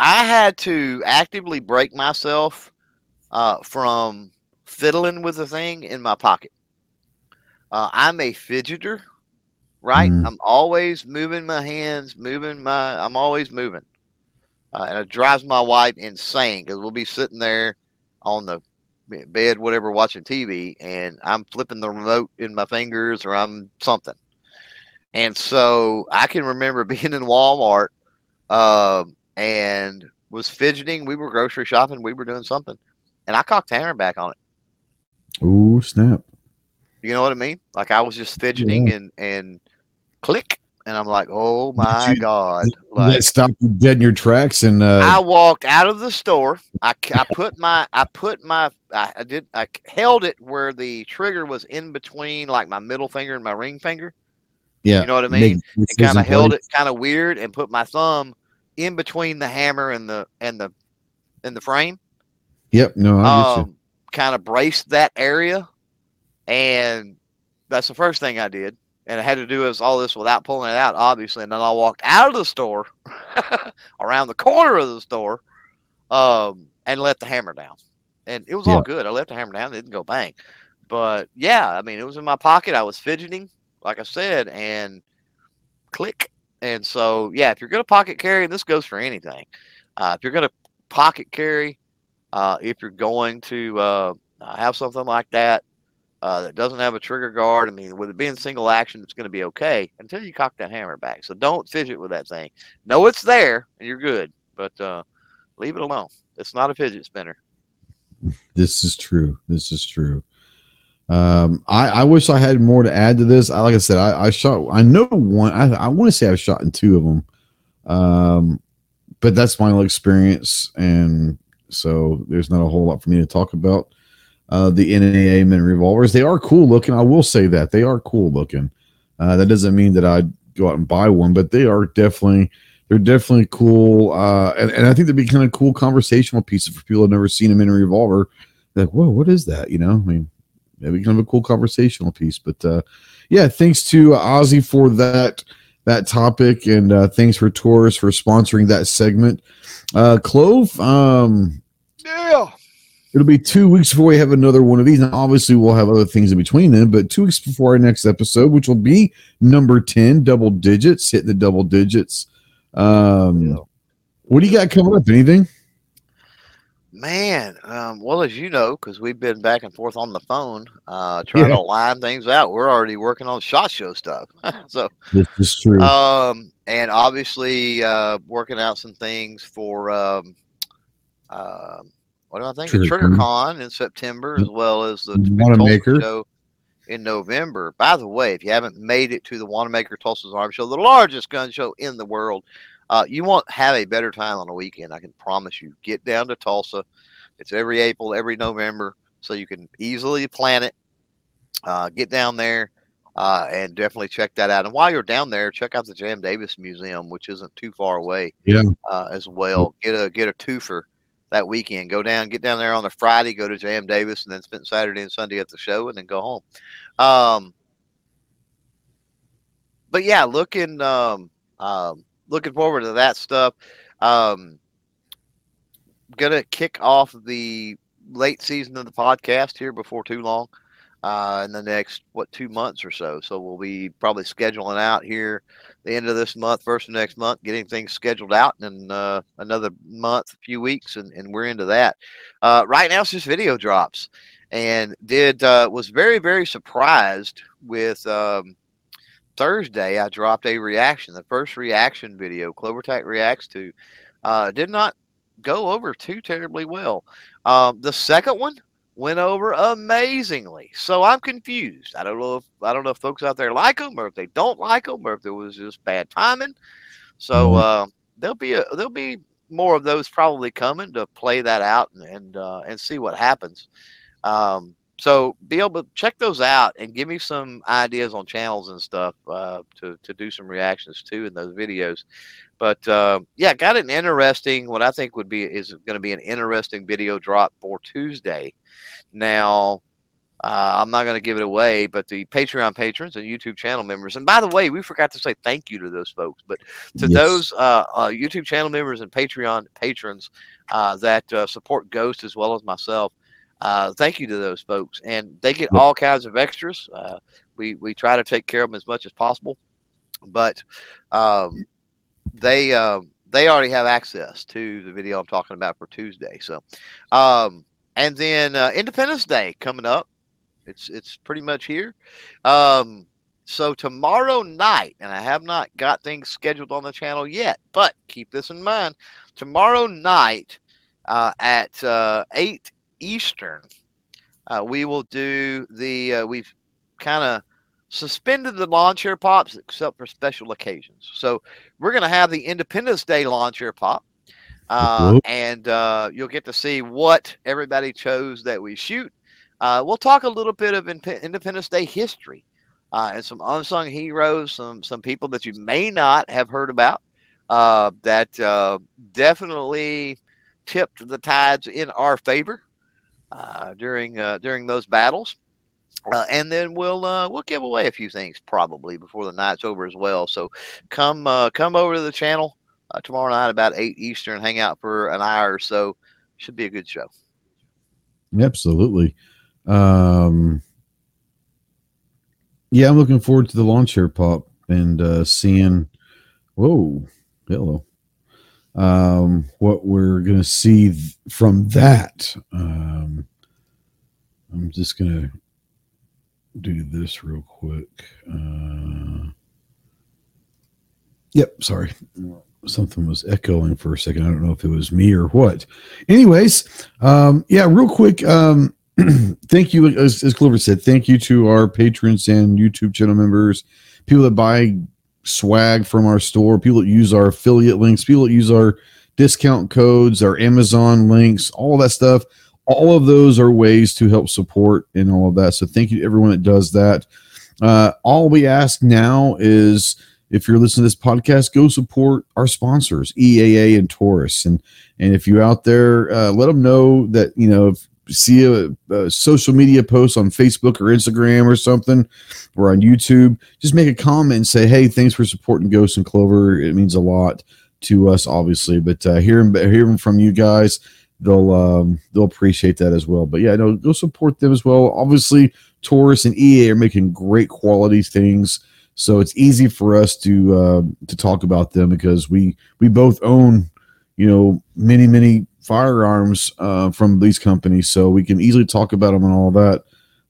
I had to actively break myself uh, from fiddling with the thing in my pocket. Uh, I'm a fidgeter, right? Mm. I'm always moving my hands, moving my. I'm always moving, uh, and it drives my wife insane because we'll be sitting there on the bed, whatever, watching TV, and I'm flipping the remote in my fingers or I'm something. And so I can remember being in Walmart um, and was fidgeting. We were grocery shopping. We were doing something, and I cocked hammer back on it. Ooh, snap. You know what I mean? Like I was just fidgeting and and click, and I'm like, oh my you- god! Like that stop you dead in your tracks and I uh, walked out of the store. I, I put my I put my I, I did I held it where the trigger was in between like my middle finger and my ring finger. yeah, You know what I mean? And kind of held it kind of weird and put my thumb in between the hammer and the and the and the frame. Yep, no, I. Um, kind of braced that area, and that's the first thing I did. And I had to do all this without pulling it out, obviously. And then I walked out of the store, around the corner of the store, um, and let the hammer down. And it was Yeah. all good. I left the hammer down; it didn't go bang. But yeah, I mean, it was in my pocket. I was fidgeting, like I said, and click. And so, yeah, if you're going to pocket carry, and this goes for anything. Uh, if you're going to pocket carry, uh, if you're going to uh, have something like that uh, that doesn't have a trigger guard, I mean, with it being single action, it's going to be okay until you cock that hammer back. So don't fidget with that thing. Know it's there and you're good, but uh, leave it alone. It's not a fidget spinner. This is true. This is true. Um, I, I wish I had more to add to this. I, like I said, I, I shot. I know one. I, I want to say I've shot in two of them, um, but that's my experience, and so there's not a whole lot for me to talk about. Uh, the NAA men revolvers, they are cool looking. I will say that they are cool looking. Uh, that doesn't mean that I'd go out and buy one, but they are definitely they're definitely cool. Uh, and, and I think they'd be kind of cool conversational pieces for people who've never seen them in a revolver. They're like, whoa, what is that? You know, I mean, maybe kind of a cool conversational piece. But uh, yeah, thanks to Ozzy for that that topic, and uh, thanks for Taurus for sponsoring that segment. Uh, Clove, um, Yeah. It'll be two weeks before we have another one of these. And obviously, we'll have other things in between then, but two weeks before our next episode, which will be number 10, double digits, hitting the double digits. Um, Yeah. What do you got coming up? Anything? Man, um, well, as you know, because we've been back and forth on the phone, uh, trying Yeah. to line things out. We're already working on SHOT Show stuff. so, This is true. um, and obviously, uh, working out some things for, um, um what do I think? TriggrCon. In September, as well as the Wanenmacher. show in November. By the way, if you haven't made it to the Wanenmacher Tulsa's Arms Show, the largest gun show in the world, Uh, you won't have a better time on a weekend. I can promise you. Get down to Tulsa. It's every April, every November, so you can easily plan it. Uh, get down there uh, and definitely check that out. And while you're down there, check out the J.M. Davis Museum, which isn't too far away. Yeah. Uh, as well, get a get a twofer that weekend. Go down, get down there on the Friday, go to J.M. Davis, and then spend Saturday and Sunday at the show, and then go home. Um, but yeah, looking um, um, looking forward to that stuff. Um, gonna kick off the late season of the podcast here before too long. Uh, in the next what two months or so. So we'll be probably scheduling out here the end of this month, first of next month, getting things scheduled out in uh, another month, a few weeks, and, and we're into that. Uh, right now, it's just video drops, and did uh, was very very surprised with um, Thursday. I dropped a reaction, the first reaction video, Clover Tac reacts to, uh, did not go over too terribly well. Um, the second one went over amazingly. So I'm confused. I don't know if I don't know if folks out there like them or if they don't like them or if there was just bad timing. So mm-hmm. uh, there'll be a, there'll be more of those probably coming to play that out and and, uh, and see what happens. Um, so be able to check those out and give me some ideas on channels and stuff uh, to to do some reactions to in those videos. But uh, yeah, got an interesting. What I think would be is going to be an interesting video drop for Tuesday. Now, uh, I'm not going to give it away, but the Patreon patrons and YouTube channel members, and by the way, we forgot to say thank you to those folks, but to yes. those uh, uh, YouTube channel members and Patreon patrons uh, that uh, support Ghost as well as myself, uh, thank you to those folks. And they get all kinds of extras. we, we try to take care of them as much as possible, but um, they, um, they already have access to the video I'm talking about for Tuesday. So, um, and then uh, Independence Day coming up. It's it's pretty much here. Um, so tomorrow night, and I have not got things scheduled on the channel yet, but keep this in mind. Tomorrow night uh, at uh, eight Eastern, uh, we will do the. Uh, we've kind of suspended the lawn chair pops except for special occasions. So we're going to have the Independence Day lawn chair pop. Uh, and uh, you'll get to see what everybody chose that we shoot. Uh, we'll talk a little bit of Independence Day history uh, and some unsung heroes, some some people that you may not have heard about uh, that uh, definitely tipped the tides in our favor during during those battles. And then we'll we'll give away a few things probably before the night's over as well. So come come over to the channel uh, tomorrow night about eight Eastern. Hang out for an hour or so. Should be a good show. Absolutely. Um, yeah, I'm looking forward to the launch here, pop, and uh, seeing. Whoa, hello. Um, what we're gonna see th- from that. Um, I'm just gonna do this real quick. Uh, yep, sorry something was echoing for a second. I don't know if it was me or what. Anyways, um, yeah, real quick. Um, thank you, as, as Clover said, thank you to our patrons and YouTube channel members, people that buy swag from our store, people that use our affiliate links, people that use our discount codes, our Amazon links, all that stuff. All of those are ways to help support and all of that. So thank you to everyone that does that. Uh, all we ask now is if you're listening to this podcast, go support our sponsors, EAA and Taurus. And and if you're out there, uh, let them know that you know if see a, a, social media post on Facebook or Instagram or something, or on YouTube, just make a comment and say, "Hey, thanks for supporting Ghost and Clover. It means a lot to us, obviously." But uh, hearing hearing from you guys, they'll um, they'll appreciate that as well. But yeah, no, go support them as well. Obviously, Taurus and EA are making great quality things so it's easy for us to uh, to talk about them because we we both own you know many many firearms uh, from these companies, so we can easily talk about them and all that.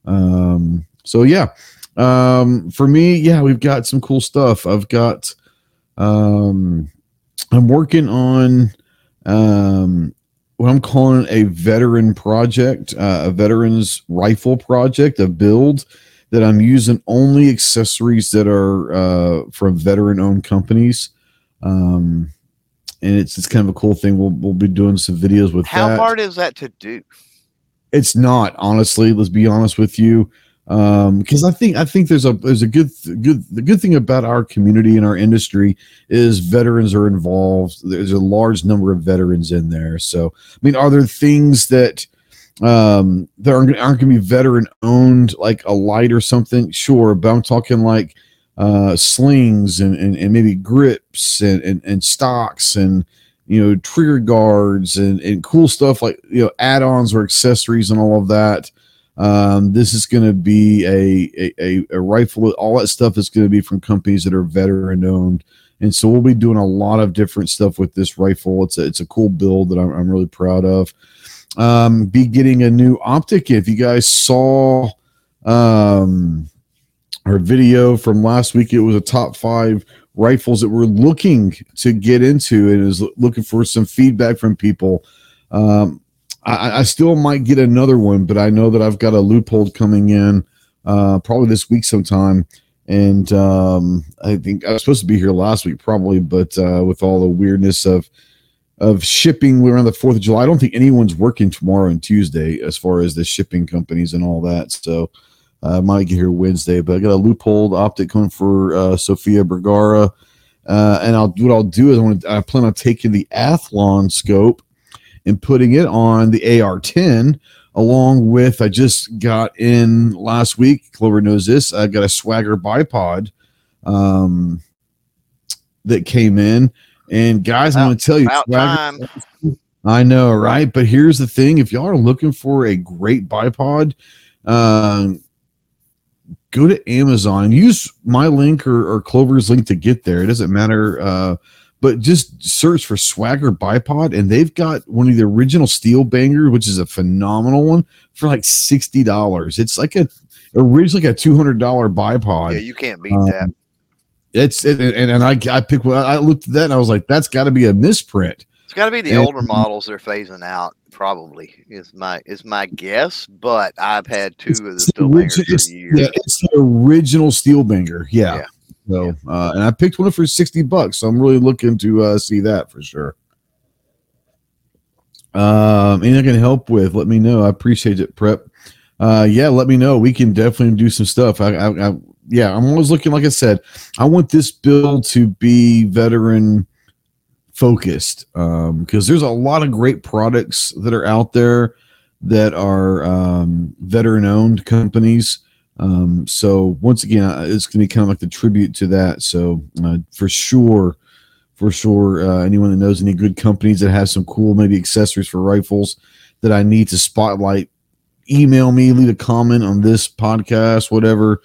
Um, so yeah, um, for me, yeah, we've got some cool stuff. I've got um, I'm working on um, what I'm calling a veteran project, uh, a veterans rifle project, a build that I'm using only accessories that are uh, from veteran owned companies. Um, and it's it's kind of a cool thing. We'll we'll be doing some videos with How that. hard is that to do? It's not honestly. Let's be honest with you, because I think I think there's a there's a good good the good thing about our community and our industry is veterans are involved. There's a large number of veterans in there. So I mean, are there things that um that aren't, aren't going to be veteran owned like a light or something? Sure, but I'm talking like uh slings and and, and maybe grips and, and and stocks and you know trigger guards and, and cool stuff like you know add-ons or accessories and all of that um, this is going to be a, a a rifle all that stuff is going to be from companies that are veteran owned. And so we'll be doing a lot of different stuff with this rifle. It's a, it's a cool build that i'm, I'm really proud of. Um, be getting a new optic. If you guys saw um, our video from last week it was a top five rifles that we're looking to get into and is looking for some feedback from people. Um, I, I, still might get another one, but I know that I've got a Leupold coming in uh, probably this week sometime. And um, I think I was supposed to be here last week, probably, but uh, with all the weirdness of of shipping around the Fourth of July, I don't think anyone's working tomorrow and Tuesday as far as the shipping companies and all that. So I uh, might get here Wednesday, but I got a Leupold optic coming for uh, Sofia Vergara. Uh, and I'll what I'll do is I I plan on taking the Athlon scope and putting it on the AR10 along with I just got in last week. Clover knows this. I got a Swagger bipod um, that came in, and guys, I'm going to tell you, Swagger, I know, right? But here's the thing: if y'all are looking for a great bipod, um, go to Amazon, use my link or, or, Clover's link to get there. It doesn't matter. Uh, but just search for Swagger Bipod, and they've got one of the original Steel Banger, which is a phenomenal one, for like sixty dollars. It's like a originally like a two hundred dollar bipod. Yeah, you can't beat um, that. It's it, and and I I picked I looked at that and I was like, that's got to be a misprint. It's got to be the and, older models they're phasing out. Probably is my is my guess, but I've had two of the steel bangers for years. Yeah, it's the original steel banger. Yeah. yeah. So, yeah. Uh, and I picked one for sixty bucks. So I'm really looking to uh, see that for sure. Um, anything I can help with, let me know. I appreciate it, Prep. Uh, yeah, let me know. We can definitely do some stuff. I, I, I yeah, I'm always looking. Like I said, I want this build to be veteran focused because um, there's a lot of great products that are out there that are um, veteran owned companies. Um, so once again, uh, it's going to be kind of like the tribute to that. So uh, for sure, for sure, uh, anyone that knows any good companies that have some cool maybe accessories for rifles that I need to spotlight, email me, leave a comment on this podcast, whatever.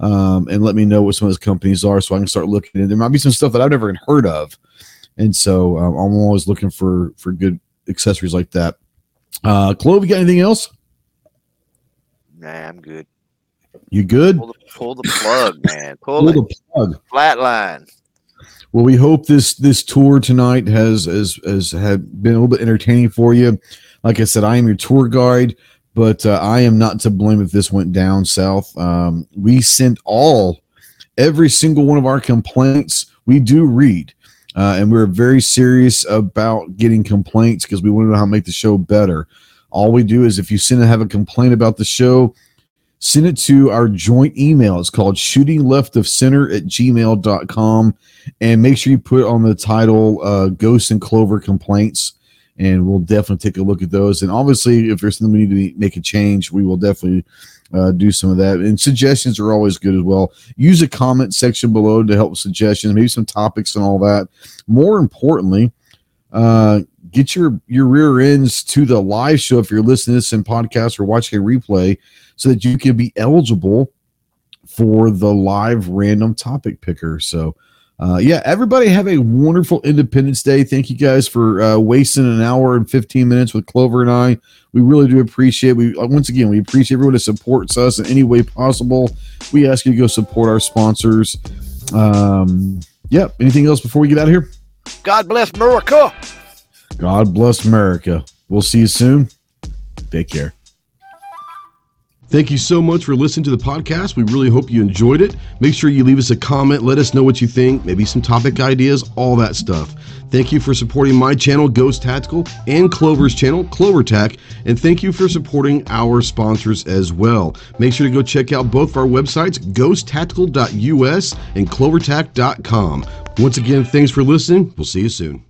Um, and let me know what some of those companies are so I can start looking. And there might be some stuff that I've never even heard of and so um, I'm always looking for for good accessories like that. Uh, Clove, you got anything else? Nah, I'm good. You good? Pull the, pull the plug, man. Pull, pull the plug. Flatline. Well, we hope this this tour tonight has has has had been a little bit entertaining for you. Like I said, I am your tour guide, but uh, I am not to blame if this went down south. Um, we sent all every single one of our complaints. We do read. Uh, and we are very serious about getting complaints because we want to know how to make the show better. All we do is if you send and have a complaint about the show, send it to our joint email. It's called shooting left of center at gmail.com. And make sure you put on the title uh, Ghost and Clover Complaints. And we'll definitely take a look at those. And obviously, if there's something we need to make a change, we will definitely uh, do some of that. And suggestions are always good as well. Use a comment section below to help with suggestions, maybe some topics and all that. More importantly, uh, get your your rear ends to the live show if you're listening to this in podcast or watching a replay, so that you can be eligible for the live random topic picker. So uh, yeah, everybody have a wonderful Independence Day. Thank you guys for uh, wasting an hour and 15 minutes with Clover and I. We really do appreciate. We uh, once again we appreciate everyone that supports us in any way possible. We ask you to go support our sponsors. Um, yep. Yeah, anything else before we get out of here? God bless America. God bless America. We'll see you soon. Take care. Thank you so much for listening to the podcast. We really hope you enjoyed it. Make sure you leave us a comment. Let us know what you think, maybe some topic ideas, all that stuff. Thank you for supporting my channel, Ghost Tactical, and Clover's channel, Clover Tac, and thank you for supporting our sponsors as well. Make sure to go check out both of our websites, ghosttactical.us and clovertac.com. Once again, thanks for listening. We'll see you soon.